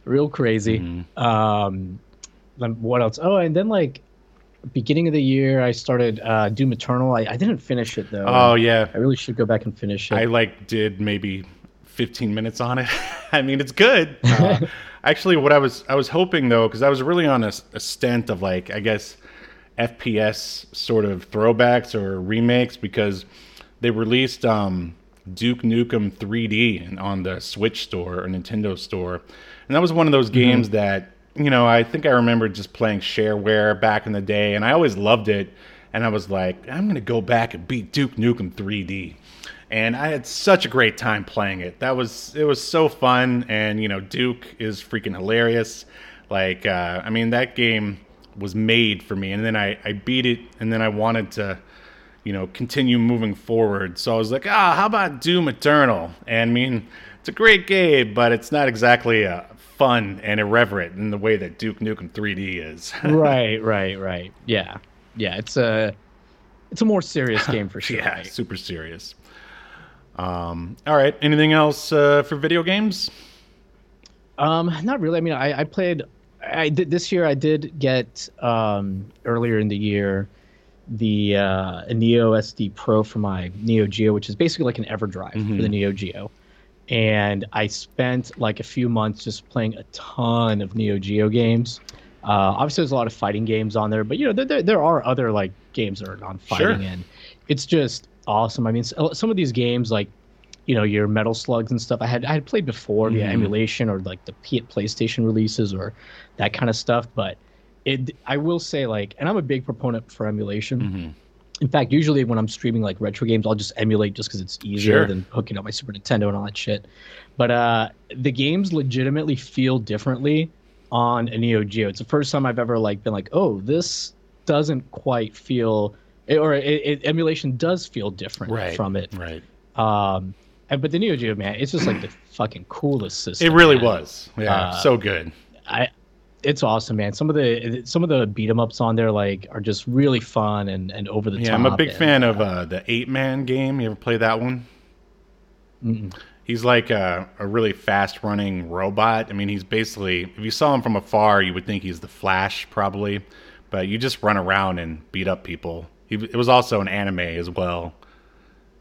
real crazy. Mm-hmm. Um, what else? Oh, and then like beginning of the year, I started uh, Doom Eternal. I, I didn't finish it though. Oh yeah, I really should go back and finish it. I like did maybe 15 minutes on it. I mean, it's good. Uh, actually, what I was I was hoping though, because I was really on a, a stent of like I guess FPS sort of throwbacks or remakes because they released um, Duke Nukem 3D on the Switch store or Nintendo store, and that was one of those games that you know I think I remember just playing shareware back in the day, and I always loved it. And I was like, I'm gonna go back and beat Duke Nukem 3D and I had such a great time playing it. That was it was so fun, and you know Duke is freaking hilarious. Like uh, I mean that game was made for me, and then I I beat it, and then I wanted to you know continue moving forward. So I was like, ah, how about Doom Eternal? And I mean it's a great game, but it's not exactly uh, fun and irreverent in the way that Duke Nukem 3D is. right, right, right. Yeah, yeah. It's a it's a more serious game for sure. yeah, right? super serious. Um, all right, anything else uh, for video games? Um, not really. I mean, I, I played. I did this year. I did get um earlier in the year the uh, Neo SD Pro for my Neo Geo, which is basically like an EverDrive for the Neo Geo. And I spent like a few months just playing a ton of Neo Geo games. Uh, obviously, there's a lot of fighting games on there, but you know there there, there are other like games that are on fighting, Sure. and it's just awesome. I mean, some of these games like you know your metal slugs and stuff i had i had played before via Mhm. emulation or like the P- playstation releases or that kind of stuff but it i will say like and i'm a big proponent for emulation Mhm. in fact usually when i'm streaming like retro games i'll just emulate just because it's easier Sure. than hooking up my super nintendo and all that shit but uh the games legitimately feel differently on a neo geo it's the first time i've ever like been like oh this doesn't quite feel or it, it, emulation does feel different Right from it Right. um, and, but the Neo Geo, man, it's just like the fucking coolest system. It really man. was. Yeah, Uh, so good. I, it's awesome, man. Some of the some of the beat 'em ups on there like are just really fun and, and over the Yeah, top. I'm a big and, fan of uh, the Eight Man game. You ever play that one? Mm-mm. He's like a, a really fast running robot. I mean, he's basically, if you saw him from afar, you would think he's the Flash, probably. But you just run around and beat up people. He, it was also an anime as well.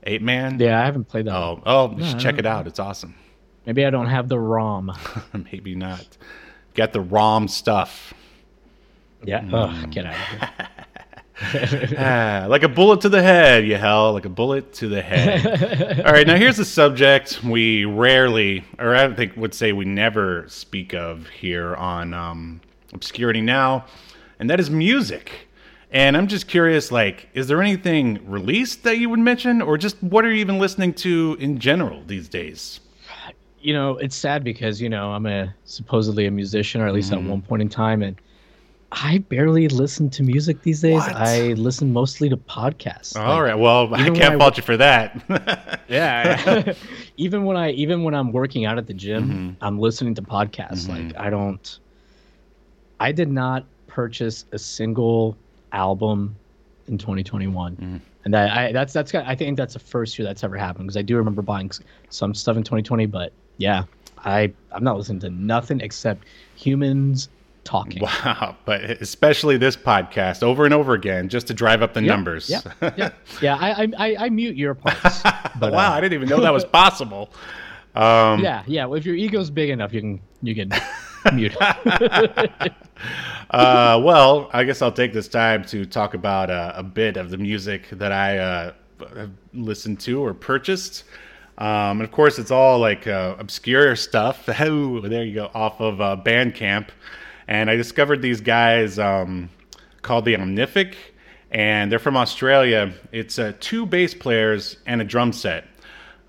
Eight Man? Yeah, I haven't played that. Oh, oh, you should No, check it out. It's awesome. Maybe I don't have the ROM. Maybe not. Got the ROM stuff. yeah. Ugh, get out of here. Ah, like a bullet to the head, Yahel, like a bullet to the head. All right, now here's a subject we rarely, or I think would say we never speak of here on um, Obscurity Now, and that is music. And I'm just curious, like, is there anything released that you would mention, or just what are you even listening to in general these days? you know, it's sad because you know I'm a supposedly a musician, or at least Mm-hmm. at one point in time, and I barely listen to music these days. What? I listen mostly to podcasts. All Like, right, well, I can't I- fault you for that. Yeah. even when I even when I'm working out at the gym, Mm-hmm. I'm listening to podcasts. Like I don't I did not purchase a single album in 2021. Mm-hmm. And that I that's that's I think that's the first year that's ever happened because I do remember buying some stuff in 2020, but yeah, I I'm not listening to nothing except Humans talking. Wow, but especially this podcast over and over again just to drive up the Yep, numbers. Yeah, yeah, yeah. I, I I I mute your parts. But, wow, uh, I didn't even know that was possible. Um, yeah, yeah. Well, if your ego's big enough, you can you can mute. uh, well, I guess I'll take this time to talk about uh, a bit of the music that I uh, have listened to or purchased. Um, and of course, it's all like uh, obscure stuff. Oh, there you go, off of uh, Bandcamp. And I discovered these guys um, called the Omnific, and they're from Australia. It's uh, two bass players and a drum set.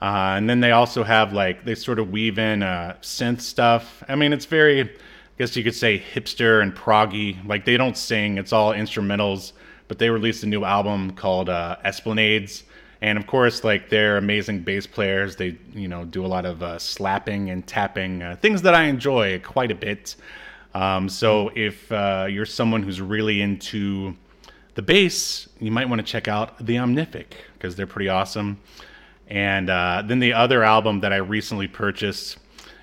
And then they also have like they sort of weave in synth stuff. I mean, it's very, guess you could say hipster and proggy. Like they don't sing; it's all instrumentals. But they released a new album called uh, Escapades, and of course, like they're amazing bass players. They you know do a lot of uh, slapping and tapping, uh, things that I enjoy quite a bit. Um, so if uh, you're someone who's really into the bass, you might want to check out the Omnific because they're pretty awesome. And uh, then the other album that I recently purchased,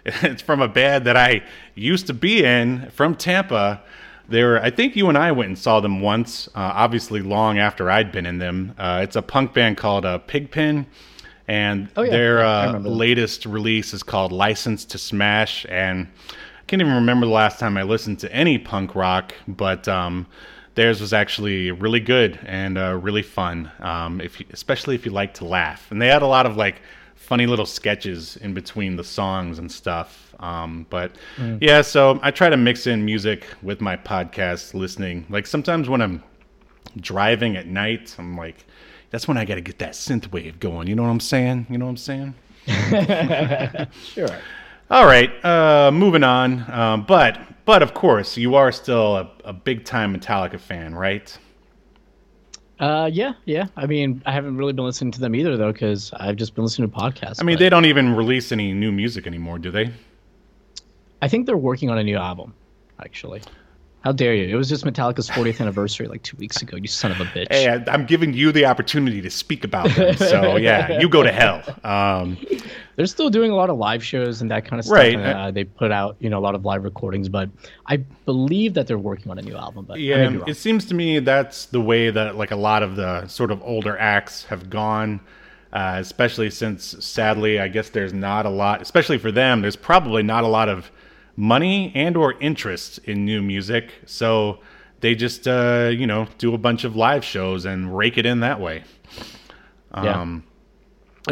it's from a band that I used to be in from Tampa. They were, I think you and I went and saw them once, uh, obviously long after I'd been in them. Uh, it's a punk band called uh, Pigpen, and Oh, yeah. their uh, latest release is called License to Smash. And I can't even remember the last time I listened to any punk rock, but um, theirs was actually really good and uh, really fun. Um, if you, especially if you like to laugh, and they had a lot of like funny little sketches in between the songs and stuff. Um, but yeah, so I try to mix in music with my podcast listening. Like sometimes when I'm driving at night, I'm like, that's when I got to get that synth wave going. You know what I'm saying? You know what I'm saying? sure. All right, uh, moving on. Um, but but of course, you are still a, a big time Metallica fan, right? Uh, yeah, yeah. I mean, I haven't really been listening to them either though, because I've just been listening to podcasts. I mean, but they don't even release any new music anymore, do they? I think they're working on a new album, actually. How dare you? It was just Metallica's 40th anniversary like two weeks ago. You son of a bitch. Hey, I, I'm giving you the opportunity to speak about them. So yeah, you go to hell. Um, They're still doing a lot of live shows and that kind of stuff. Right. And, uh, they put out, you know, a lot of live recordings, but I believe that they're working on a new album. But Yeah, it seems to me that's the way that like a lot of the sort of older acts have gone, uh, especially since sadly, I guess there's not a lot, especially for them. There's probably not a lot of money and or interest in new music, so they just uh, you know do a bunch of live shows and rake it in that way. Yeah. Um,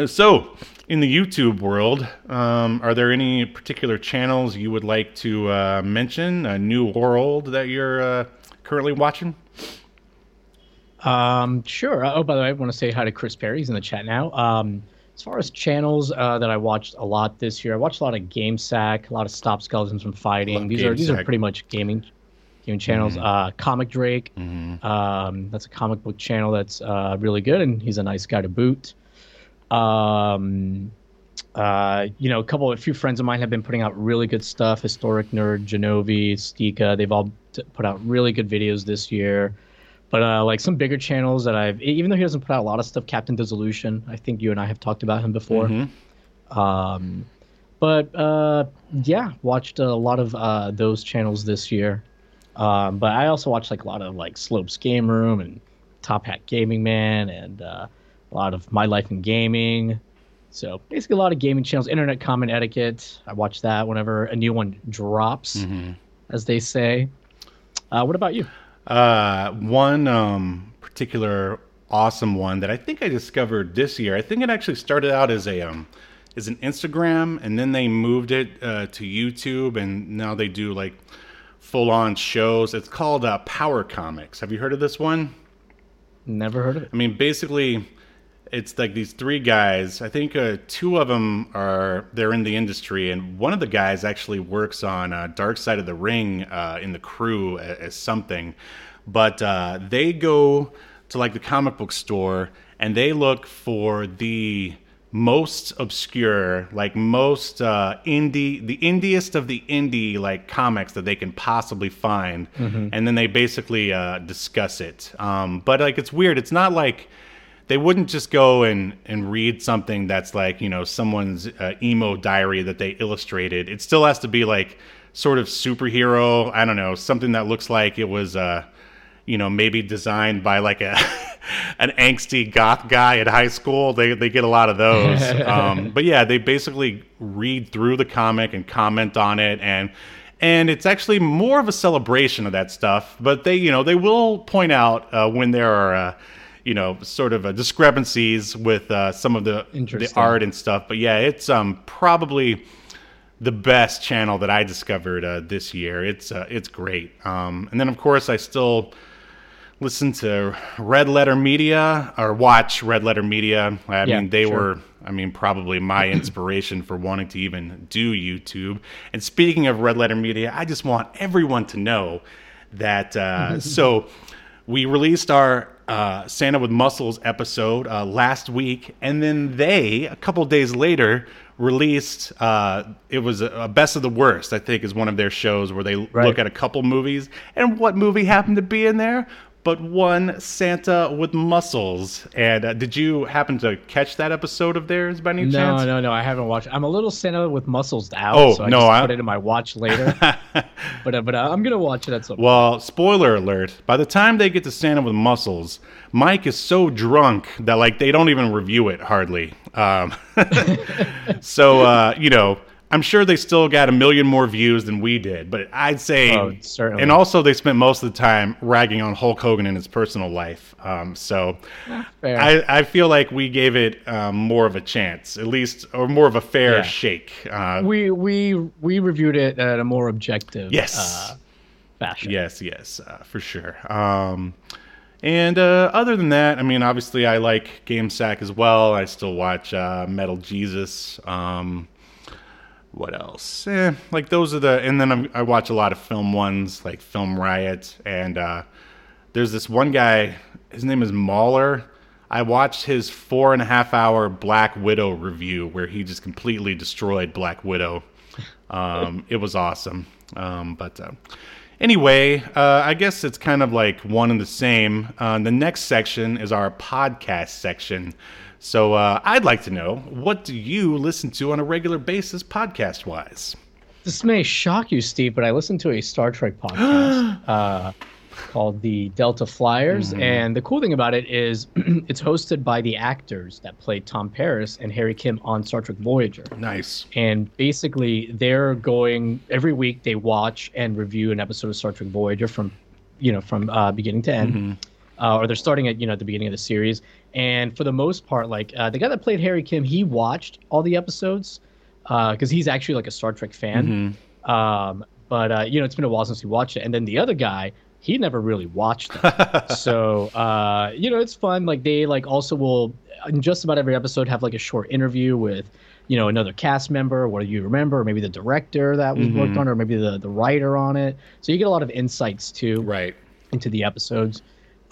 so, in the YouTube world, um, are there any particular channels you would like to uh, mention, a new or old, that you're uh, currently watching? Um, sure. Oh, by the way, I want to say hi to Chris Perry. He's in the chat now. Um, as far as channels uh, that I watched a lot this year, I watched a lot of Game Sack, a lot of Stop Skeletons from Fighting. These are these are pretty much gaming gaming channels. Uh, Comic Drake, um, that's a comic book channel that's uh, really good, and he's a nice guy to boot. Um, uh, you know, a couple, a few friends of mine have been putting out really good stuff. Historic Nerd, Genovi, Stika, they've all t- put out really good videos this year. But uh, like some bigger channels that I've, even though he doesn't put out a lot of stuff, Captain Dissolution, I think you and I have talked about him before. Um, but uh, yeah, watched a lot of uh, those channels this year. Um, but I also watched like a lot of like Slopes Game Room and Top Hat Gaming Man and uh, a lot of My Life in Gaming. So basically, a lot of gaming channels. Internet Common Etiquette. I watch that whenever a new one drops, as they say. Uh, what about you? Uh, one um, particular awesome one that I think I discovered this year. I think it actually started out as a um, as an Instagram, and then they moved it uh, to YouTube, and now they do like full on shows. It's called uh, Power Comics. Have you heard of this one? Never heard of it. I mean, basically, it's like these three guys. I think uh, two of them are they're in the industry, and one of the guys actually works on uh, Dark Side of the Ring uh, in the crew as, as something. But uh, they go to like the comic book store and they look for the most obscure, like most uh, indie, the indiest of the indie like comics that they can possibly find, and then they basically uh, discuss it. Um, but like it's weird. It's not like they wouldn't just go and and read something that's like you know someone's uh, emo diary that they illustrated. It still has to be like sort of superhero. I don't know, something that looks like it was, uh, you know, maybe designed by like a an angsty goth guy at high school. They they get a lot of those. um, but yeah, they basically read through the comic and comment on it and. And it's actually more of a celebration of that stuff, but they, you know, they will point out uh, when there are, uh, you know, sort of uh, discrepancies with uh, some of the the art and stuff. But yeah, it's um probably the best channel that I discovered uh, this year. It's uh, it's great. Um, and then of course I still listen to Red Letter Media or watch Red Letter Media. I Yeah, mean, they sure. were, I mean, probably my inspiration for wanting to even do YouTube. And speaking of Red Letter Media, I just want everyone to know that. Uh, so we released our uh, Santa with Muscles episode uh, last week, and then they, a couple days later, released uh, it was a, a best of the worst i think is one of their shows where they Right. look at a couple movies and what movie happened to be in there but one Santa with muscles. And uh, did you happen to catch that episode of theirs by any No, chance? no, no. No. I haven't watched. I'm a little Santa with muscles out. Oh, so I no, just I- put it in my watch later. but uh, but uh, I'm gonna watch it at some. Well, spoiler alert. By the time they get to Santa with muscles, Mike is so drunk that like they don't even review it hardly. Um, so uh, you know, I'm sure they still got a million more views than we did, but I'd say, Oh, certainly. and also they spent most of the time ragging on Hulk Hogan in his personal life. Um, so I, I feel like we gave it um, more of a chance, at least, or more of a fair Yeah. shake. Uh, we we we reviewed it at a more objective. Yes. Uh, fashion. Yes, yes, uh, for sure. Um, and uh, other than that, I mean, obviously, I like Game Sack as well. I still watch uh, Metal Jesus. Um, what else? Eh, like those are the, and then I'm, I watch a lot of film ones like Film Riot. And uh, there's this one guy. His name is Mauler. I watched his four and a half hour Black Widow review where he just completely destroyed Black Widow. Um, it was awesome. Um, but uh, anyway, uh, I guess it's kind of like one and the same. Uh, the next section is our podcast section. So uh, I'd like to know what do you listen to on a regular basis, podcast wise? This may shock you, Steve, but I listen to a Star Trek podcast uh, called the Delta Flyers, Mm-hmm. and the cool thing about it is it's hosted by the actors that played Tom Paris and Harry Kim on Star Trek Voyager. Nice. and basically they're going every week they watch and review an episode of star trek voyager from you know from uh, beginning to end uh, or they're starting at you know at the beginning of the series. And for the most part like uh, the guy that played harry kim he watched all the episodes because he's actually like a star trek fan. Um, but uh, you know it's been a while since he watched it. And then the other guy he never really watched them so uh, you know it's fun. Like they like also will in just about every episode have like a short interview with you know another cast member what do you remember? Or maybe the director that was worked on or maybe the, the writer on it. So you get a lot of insights too Right. into the episodes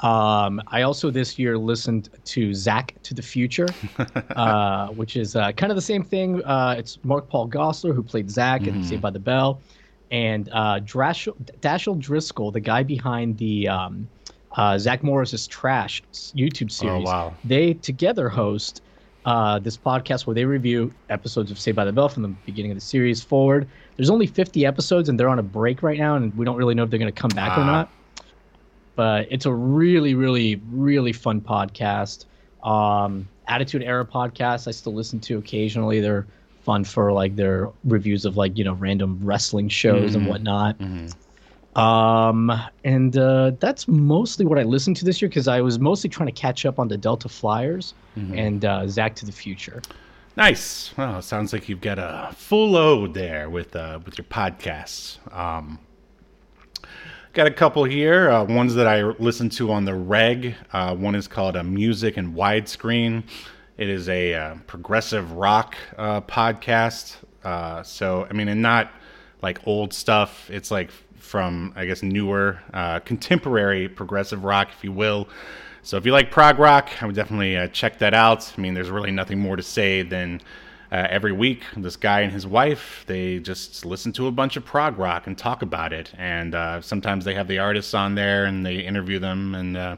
um, I also this year listened to Zack to the Future, uh, which is uh, kind of the same thing. Uh, it's Mark Paul Gosselaar who played Zack in Saved by the Bell, and uh, Drashel, Dashiell Driscoll, the guy behind the um, uh, Zack Morris's Trash YouTube series. wow. They together host uh, this podcast where they review episodes of Saved by the Bell from the beginning of the series forward. There's only 50 episodes, and they're on a break right now, and we don't really know if they're going to come back or Ah. not but it's a really, really, really fun podcast. Um, Attitude Era podcast I still listen to occasionally. They're fun for like their reviews of like you know random wrestling shows and whatnot. Um, and uh, that's mostly what I listened to this year because I was mostly trying to catch up on the Delta Flyers and uh, Zack to the Future. Nice. Well, sounds like you've got a full load there with uh, with your podcasts. Um, got a couple here. Uh, ones that I listen to on the reg. Uh, one is called uh, Music and Widescreen. It is a uh, progressive rock uh, podcast. Uh, so I mean, and not like old stuff. It's like from I guess newer, contemporary progressive rock, if you will. So if you like prog rock, I would definitely check that out. I mean, there's really nothing more to say than uh, every week this guy and his wife they just listen to a bunch of prog rock and talk about it. And uh, sometimes they have the artists on there and they interview them, and uh,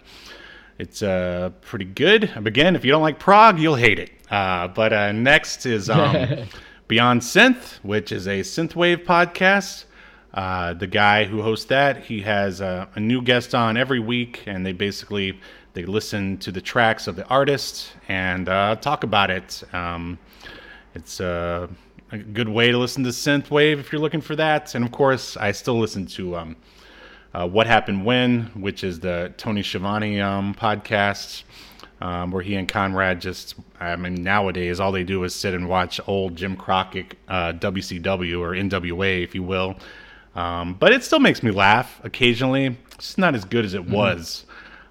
it's uh, pretty good. Again, if you don't like prog, you'll hate it. Uh, but uh, next is um, Beyond Synth, which is a synthwave podcast. Uh, the guy who hosts that, he has a, a new guest on every week, and they basically they listen to the tracks of the artist and uh, talk about it. Um, it's uh, a good way to listen to synthwave if you're looking for that. And of course, I still listen to um, uh, What Happened When, which is the Tony Schiavone um, podcast um, where he and Conrad just, I mean, nowadays all they do is sit and watch old Jim Crockett uh, WCW or NWA, if you will. Um, but it still makes me laugh occasionally. It's not as good as it mm-hmm. was.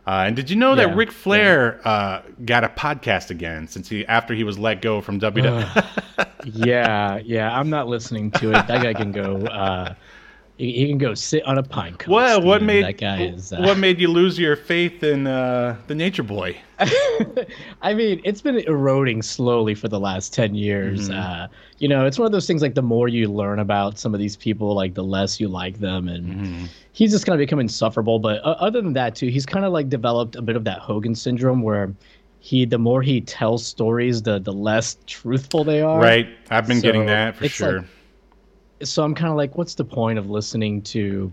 Uh, and did you know yeah, that Ric Flair yeah. uh, got a podcast again since he after he was let go from WWE? yeah, yeah. I'm not listening to it. That guy can go. He, can go sit on a pine coast. Well, what made that guy is? Uh, what made you lose your faith in uh, the Nature Boy? I mean, it's been eroding slowly for the last ten years. Mm-hmm. Uh, you know, it's one of those things like the more you learn about some of these people, like the less you like them, and mm-hmm. he's just kind of become insufferable. But uh, other than that, too, he's kind of like developed a bit of that Hogan syndrome where he the more he tells stories the the less truthful they are right i've been so getting that for sure like, so I'm kind of like, what's the point of listening to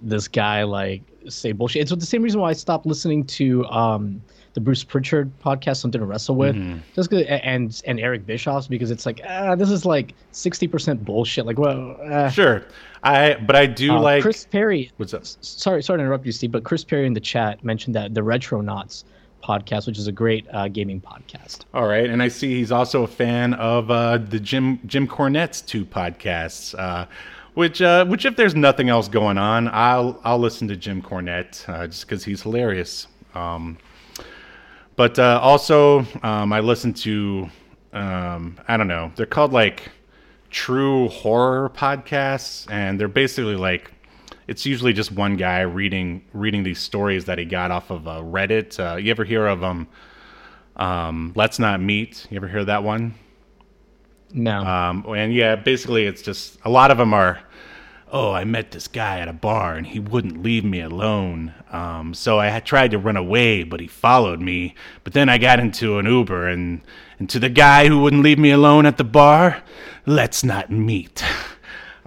this guy like say bullshit? It's the same reason why I stopped listening to um, the Bruce Prichard podcast, something to wrestle with, mm-hmm. just and and Eric Bischoff's because it's like ah, this is like sixty percent bullshit. Like, well, uh, sure, I but I do uh, like Chris Perry. What's up? Sorry, sorry to interrupt you, Steve, but Chris Perry in the chat mentioned that the Retronauts podcast, which is a great uh, gaming podcast. All right, and I see he's also a fan of uh, the Jim Jim Cornette's two podcasts. Uh, which, uh, which, if there's nothing else going on, I'll I'll listen to Jim Cornette uh, just because he's hilarious. Um, but uh, also, um, I listen to um, I don't know, they're called like true horror podcasts, and they're basically like it's usually just one guy reading reading these stories that he got off of uh, Reddit. Uh, you ever hear of um, um, Let's Not Meet? You ever hear that one? No. Um, and yeah, basically, it's just a lot of them are. Oh, I met this guy at a bar and he wouldn't leave me alone. Um, so I had tried to run away, but he followed me. But then I got into an Uber and, and to the guy who wouldn't leave me alone at the bar, let's not meet.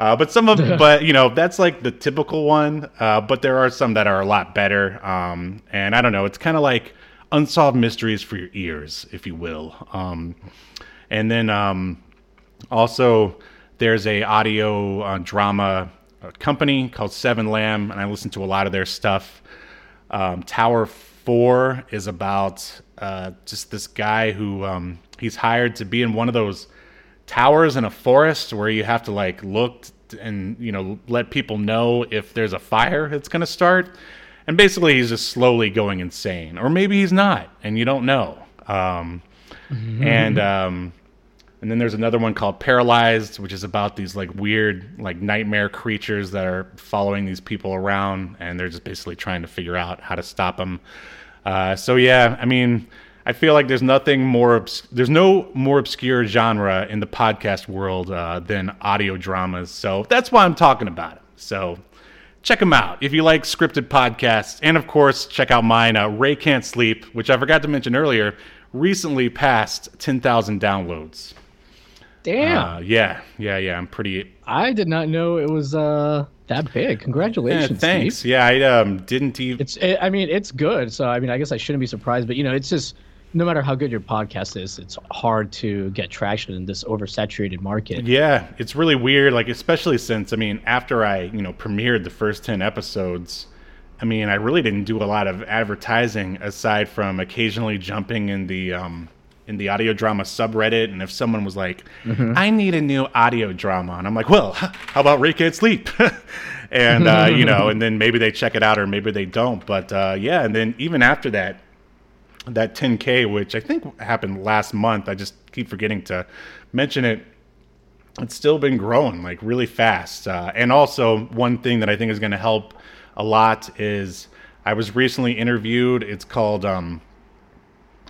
Uh, but some of, but you know, that's like the typical one. Uh, but there are some that are a lot better. Um, and I don't know, it's kind of like unsolved mysteries for your ears, if you will. Um, and then um, also there's a audio uh, drama uh, company called Seven Lamb, and I listen to a lot of their stuff. Um, Tower Four is about uh, just this guy who um, he's hired to be in one of those towers in a forest where you have to like look and you know let people know if there's a fire that's going to start. And basically he's just slowly going insane. Or maybe he's not and you don't know. Um, mm-hmm. and um, and then there's another one called paralyzed which is about these like weird like nightmare creatures that are following these people around and they're just basically trying to figure out how to stop them uh, so yeah i mean I feel like there's nothing more there's no more obscure genre in the podcast world uh, than audio dramas. So that's why I'm talking about it. So check them out if you like scripted podcasts, and of course check out mine. Uh, Ray Can't Sleep, which I forgot to mention earlier, recently passed 10,000 downloads. Damn. Uh, yeah, yeah, yeah. I'm pretty. I did not know it was uh that big. Congratulations. Yeah, thanks. Steve. Yeah, I um didn't even. It's. It, I mean, it's good. So I mean, I guess I shouldn't be surprised. But you know, it's just no matter how good your podcast is, it's hard to get traction in this oversaturated market. Yeah, it's really weird. Like especially since I mean, after I you know premiered the first ten episodes, I mean, I really didn't do a lot of advertising aside from occasionally jumping in the um, in the audio drama subreddit, and if someone was like, mm-hmm. "I need a new audio drama," and I'm like, "Well, how about Ray Can't Sleep?" and uh, you know, and then maybe they check it out or maybe they don't. But uh, yeah, and then even after that that 10K, which I think happened last month. I just keep forgetting to mention it. It's still been growing like really fast. Uh, and also, one thing that I think is going to help a lot is I was recently interviewed. It's called um,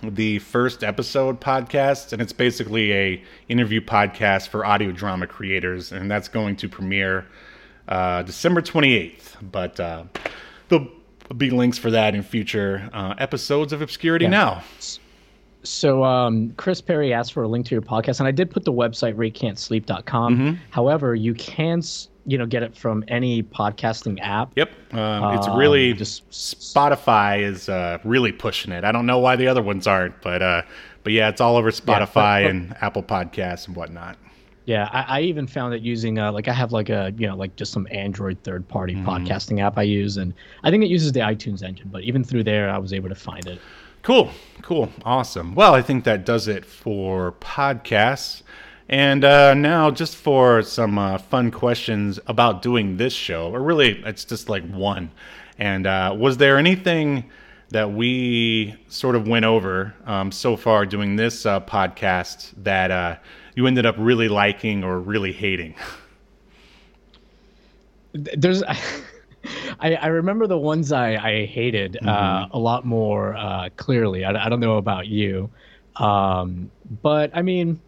the First Episode podcast, and it's basically a interview podcast for audio drama creators, and that's going to premiere uh, December 28th. But uh, the be links for that in future uh, episodes of Obscurity yeah. Now. So um, Chris Perry asked for a link to your podcast, and I did put the website raycan'tsleep.com. Mm-hmm. However, you can you know get it from any podcasting app. Yep. Um, it's Um, really just- Spotify is uh, really pushing it. I don't know why the other ones aren't, but uh, but yeah, it's all over Spotify but- and Apple Podcasts and whatnot. Yeah, I, I even found it using uh, like I have like a you know like just some Android third party podcasting app I use, and I think it uses the iTunes engine. But even through there, I was able to find it. Cool, cool, awesome. Well, I think that does it for podcasts. And uh, now, just for some uh, fun questions about doing this show, or really, it's just like one. And uh, was there anything that we sort of went over um, so far doing this uh, podcast that uh, you ended up really liking or really hating? There's, I, I remember the ones I I hated uh, a lot more uh, clearly. I, I don't know about you, um, but I mean,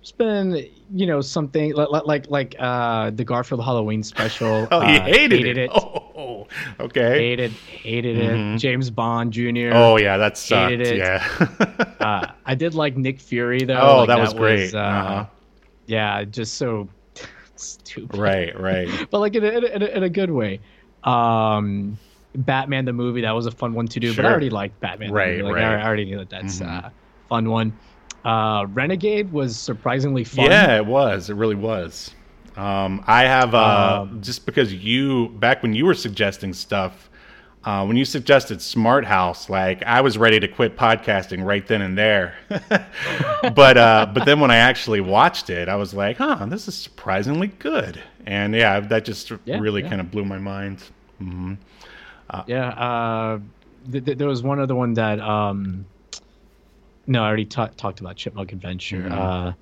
it's been you know something like like like uh, the Garfield Halloween special. Oh, you uh, hated, it. Oh, okay. hated hated it. James Bond Jr. Oh yeah, that sucked. Hated it. Yeah. uh, I did like Nick Fury though. Oh, Like, that was great. uh, Uh-huh. Yeah, just so stupid. right, right. But like in a, in a, in a, good way. Um, Batman the movie that was a fun one to do, but I already liked Batman. the Right, movie. Like, right. Mm-hmm. I already knew that that's uh, fun one. Uh, Renegade was surprisingly fun. Yeah, it was. It really was. Um, I have uh, Um, just because you back when you were suggesting stuff, uh, when you suggested Smart House, like I was ready to quit podcasting right then and there. but uh, but then when I actually watched it, I was like, huh, this is surprisingly good. And yeah, that just Yeah, really yeah. kind of blew my mind. hmm Yeah. Uh, th- th- there was one other one that. Um, no, I already ta- talked about Chipmunk Adventure. Mhm.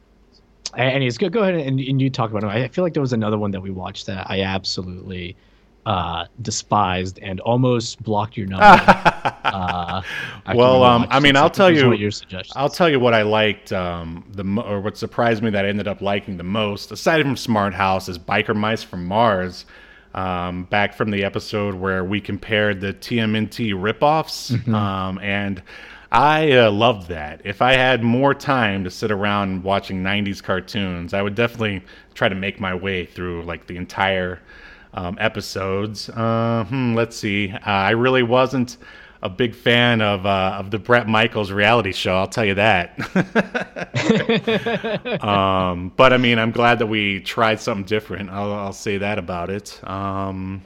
Anyways, go go ahead and, and you talk about it. I feel like there was another one that we watched that I absolutely uh, despised and almost blocked your number. uh, Well, um, I mean, I'll tell you- what your suggestions. I'll tell you what I liked um, the or what surprised me that I ended up liking the most, aside from Smart House, is Biker Mice from Mars. Um, back from the episode where we compared the TMNT ripoffs, Mm-hmm. um, and I uh, loved that. If I had more time to sit around watching '90s cartoons, I would definitely try to make my way through like the entire um, episodes. Uh, hmm, let's see. Uh, I really wasn't a big fan of uh, of the Bret Michaels reality show. I'll tell you that. um, but I mean, I'm glad that we tried something different. I'll, I'll say that about it. Um,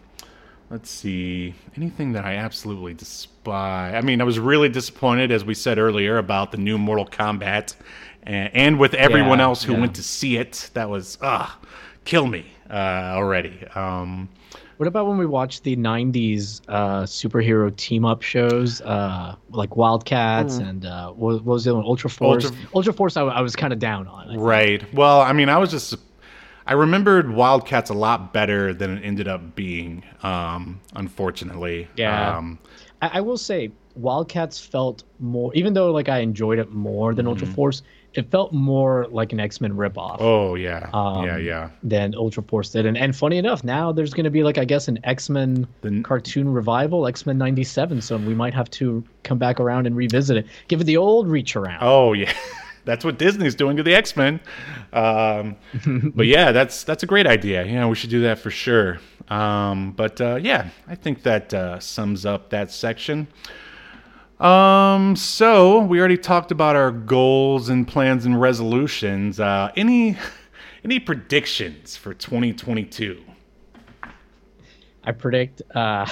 let's see. Anything that I absolutely despise. I mean, I was really disappointed, as we said earlier, about the new Mortal Kombat, and, and with everyone Yeah, else who yeah. went to see it. That was ah, kill me uh, already. Um, What about when we watched the '90s uh, superhero team up shows, uh, like Wildcats and uh, what, what was the other one? Ultra Force? Ultra- Ultra, Force, I, I was kind of down on. I think. Right. Well, I mean, I was just. I remembered Wildcats a lot better than it ended up being, um, unfortunately. Yeah. Um, I, I will say Wildcats felt more, even though like I enjoyed it more than Ultra Force, it felt more like an X Men ripoff Mm-hmm. oh, yeah. Um, yeah, yeah. than Ultra Force did. And and funny enough, now there's going to be like I guess an X Men cartoon revival, X Men '97. So we might have to come back around and revisit it, give it the old reach around. Oh, yeah. That's what Disney's doing to the X Men. Um, but yeah, that's that's a great idea. Yeah, we should do that for sure. Um, but uh, yeah, I think that uh, sums up that section. Um, so we already talked about our goals and plans and resolutions. Uh, any any predictions for 2022? I predict uh,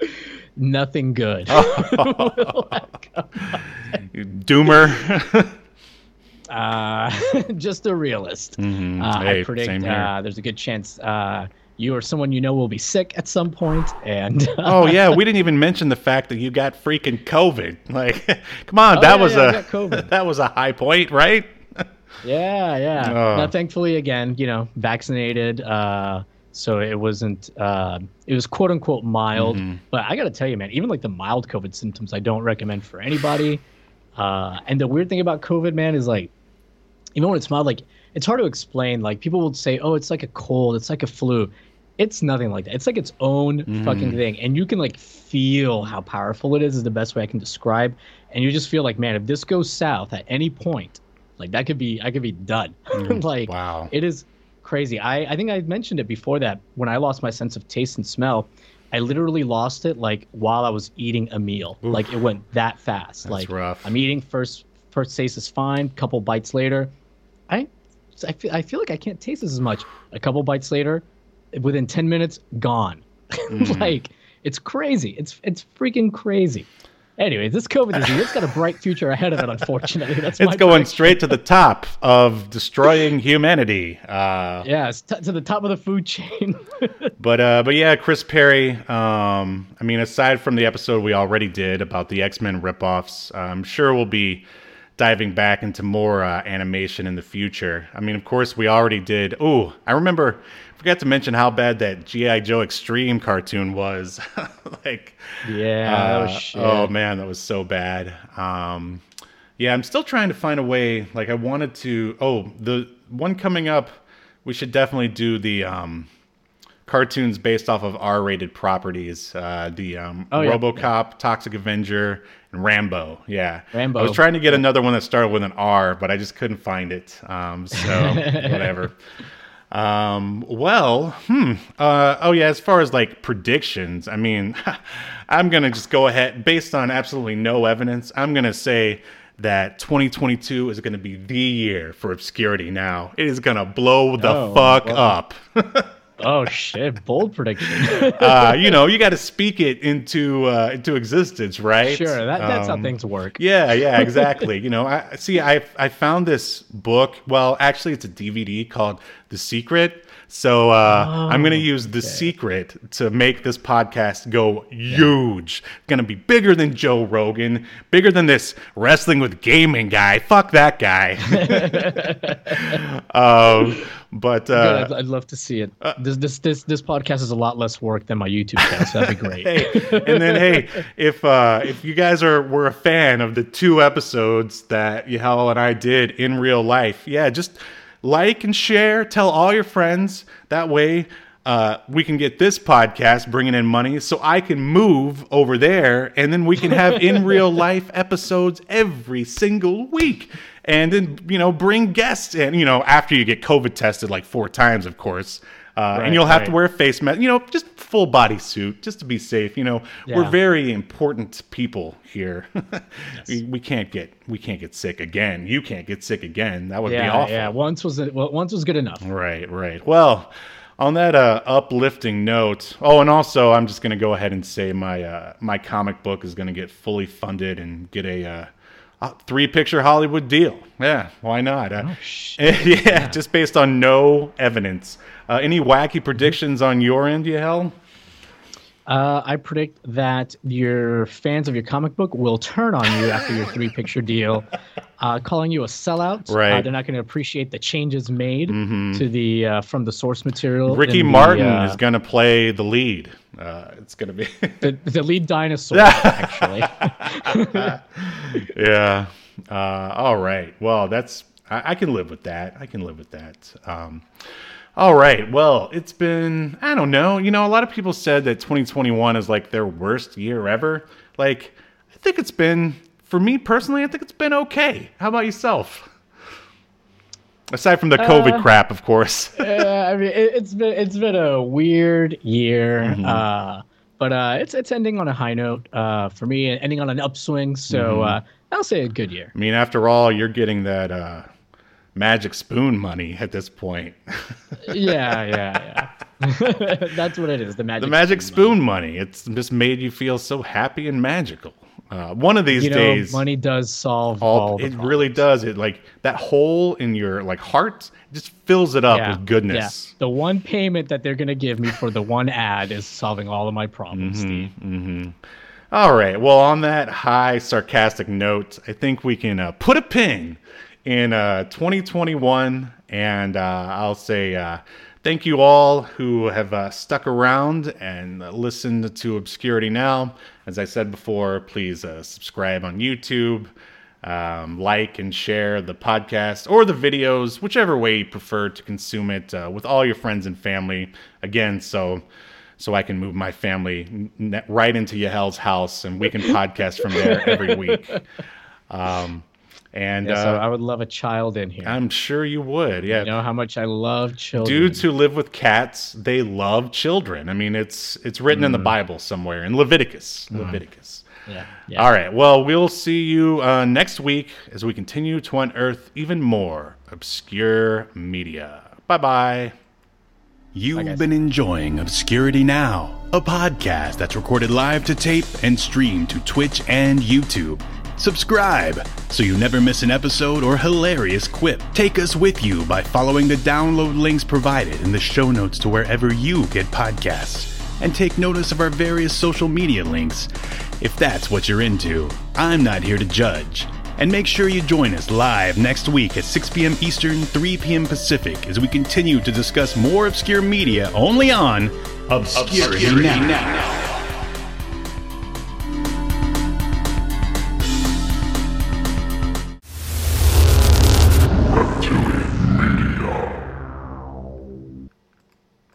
nothing good. Doomer. uh, just a realist. Mhm. Uh, Hey, I predict same here. uh, there's a good chance uh, you or someone you know will be sick at some point, and oh yeah, we didn't even mention the fact that you got freaking COVID. Like, come on, Oh, that yeah, was yeah, a that was a high point, right? yeah, yeah. Oh. Now, thankfully, again, you know, vaccinated, uh, so it wasn't. Uh, it was quote unquote mild, Mm-hmm. but I got to tell you, man, even like the mild COVID symptoms, I don't recommend for anybody. Uh, and the weird thing about COVID, man, is like, even when it's mild, like it's hard to explain. Like people will say, "Oh, it's like a cold, it's like a flu." It's nothing like that. It's like its own Mm. fucking thing, and you can like feel how powerful it is. Is the best way I can describe. And you just feel like, man, if this goes south at any point, like that could be, I could be done. like, Mm. Wow. it is crazy. I I think I mentioned it before that when I lost my sense of taste and smell, I literally lost it like while I was eating a meal. Like it went that fast. like rough. I'm eating first first taste is fine. Couple bites later, I I feel, I feel like I can't taste this as much. A couple bites later, within 10 minutes, gone. Mm. like it's crazy. It's it's freaking crazy. Anyway, this COVID disease, it's got a bright future ahead of it. Unfortunately, that's my It's going prediction. straight to the top of destroying humanity. Uh, Yeah, t- to the top of the food chain. But uh, but yeah, Chris Perry. Um, I mean, aside from the episode we already did about the X Men ripoffs, I'm sure we'll be diving back into more uh, animation in the future. I mean, of course, we already did. Oh, I remember. Forgot to mention how bad that GI Joe Extreme cartoon was. like, yeah, uh, shit. oh man, that was so bad. Um, yeah, I'm still trying to find a way. Like, I wanted to. Oh, the one coming up. We should definitely do the um, cartoons based off of R-rated properties. Uh, the um, Oh, yeah. RoboCop, Toxic Avenger, and Rambo. Yeah, Rambo. I was trying to get another one that started with an R, but I just couldn't find it. Um, so whatever. Um, well, hmm. Uh, oh yeah, as far as like predictions, I mean, I'm gonna just go ahead based on absolutely no evidence. I'm gonna say that 2022 is gonna be the year for obscurity. Now it is gonna blow the Oh, fuck wow. up. Oh shit, bold prediction. uh, you know, you got to speak it into uh, into existence, right? sure, that, that's how Um, things work. Yeah, yeah, exactly. you know, I see. I I found this book. Well, actually, it's a DVD called The Secret. So uh, I'm gonna use The Secret to make this podcast go huge. Gonna be bigger than Joe Rogan, bigger than this wrestling with gaming guy. Fuck that guy. um, but uh, I'd, I'd love to see it. this, this this this podcast is a lot less work than my YouTube channel, so that'd be great. hey, and then hey, if uh, if you guys are were a fan of the two episodes that Yahel and I did in real life, yeah, just like and share, tell all your friends. That way, uh, we can get this podcast bringing in money, so I can move over there, and then we can have in real life episodes every single week. And then you know bring guests in. You know after you get COVID tested like four times, of course. Uh, Right, and you'll have to wear a face mask, you know, just full body suit, just to be safe. You know, we're very important people here. we, we can't get we can't get sick again. You can't get sick again. That would be awful. yeah. Once was well, once was good enough. Right, right. Well, on that uh, uplifting note, oh, and also I'm just gonna go ahead and say my uh, my comic book is gonna get fully funded and get a. Three picture Hollywood deal. Yeah, why not? Uh, yeah, just based on no evidence. Uh, any wacky predictions on your end, Yahel? Uh, I predict that your fans of your comic book will turn on you after your three picture deal, uh, calling you a sellout. Uh, Right. they're not going to appreciate the changes made to the uh, from the source material. Ricky the, Martin uh, is going to play the lead. Uh, it's going to be. the, the lead dinosaur, actually. yeah. Uh, all right. Well, that's I, I can live with that. I can live with that. Um, all right. Well, it's been I don't know. You know, a lot of people said that 2021 is like their worst year ever. Like, I think it's been for me personally. I think it's been okay. How about yourself? Aside from the COVID crap, of course. yeah, I mean, it, it's been it's been a weird year, Mm-hmm. uh, but uh, it's it's ending on a high note uh, for me, and ending on an upswing. So Mm-hmm. uh, I'll say a good year. I mean, after all, you're getting that uh, magic spoon money at this point. Yeah, yeah, yeah. That's what it is. The magic. the magic spoon spoon money. It's just made you feel so happy and magical. Uh, one of these you know, days, money does solve all, all, it problems. really does. It like that hole in your like heart just fills it up Yeah, with goodness. Yeah. The one payment that they're gonna give me for the one ad is solving all of my problems. Mm-hmm. Steve. All right. Well, on that high sarcastic note, I think we can uh, put a pin in uh, 2021, and uh, I'll say uh, thank you all who have uh, stuck around and listened to Obscurity Now. As I said before, please uh, subscribe on YouTube. um, like and share the podcast or the videos, whichever way you prefer to consume it, uh, with all your friends and family. Again, so so I can move my family right into Yahel's house and we can podcast from there every week. Um, and Yeah, so uh, I would love a child in here. I'm sure you would. Yeah, you know how much I love children. dudes who live with cats they love children i mean it's it's written in the bible somewhere in leviticus leviticus Yeah. yeah. all right well we'll see you uh, next week as we continue to unearth even more obscure media bye bye You've guys. been enjoying Obscurity Now, a podcast that's recorded live to tape and streamed to Twitch and YouTube. Subscribe so you never miss an episode or hilarious quip. Take us with you by following the download links provided in the show notes to wherever you get podcasts. And take notice of our various social media links if that's what you're into. I'm not here to judge. And make sure you join us live next week at 6 p.m. Eastern, 3 p.m. Pacific as we continue to discuss more obscure media only on Obscurity, now.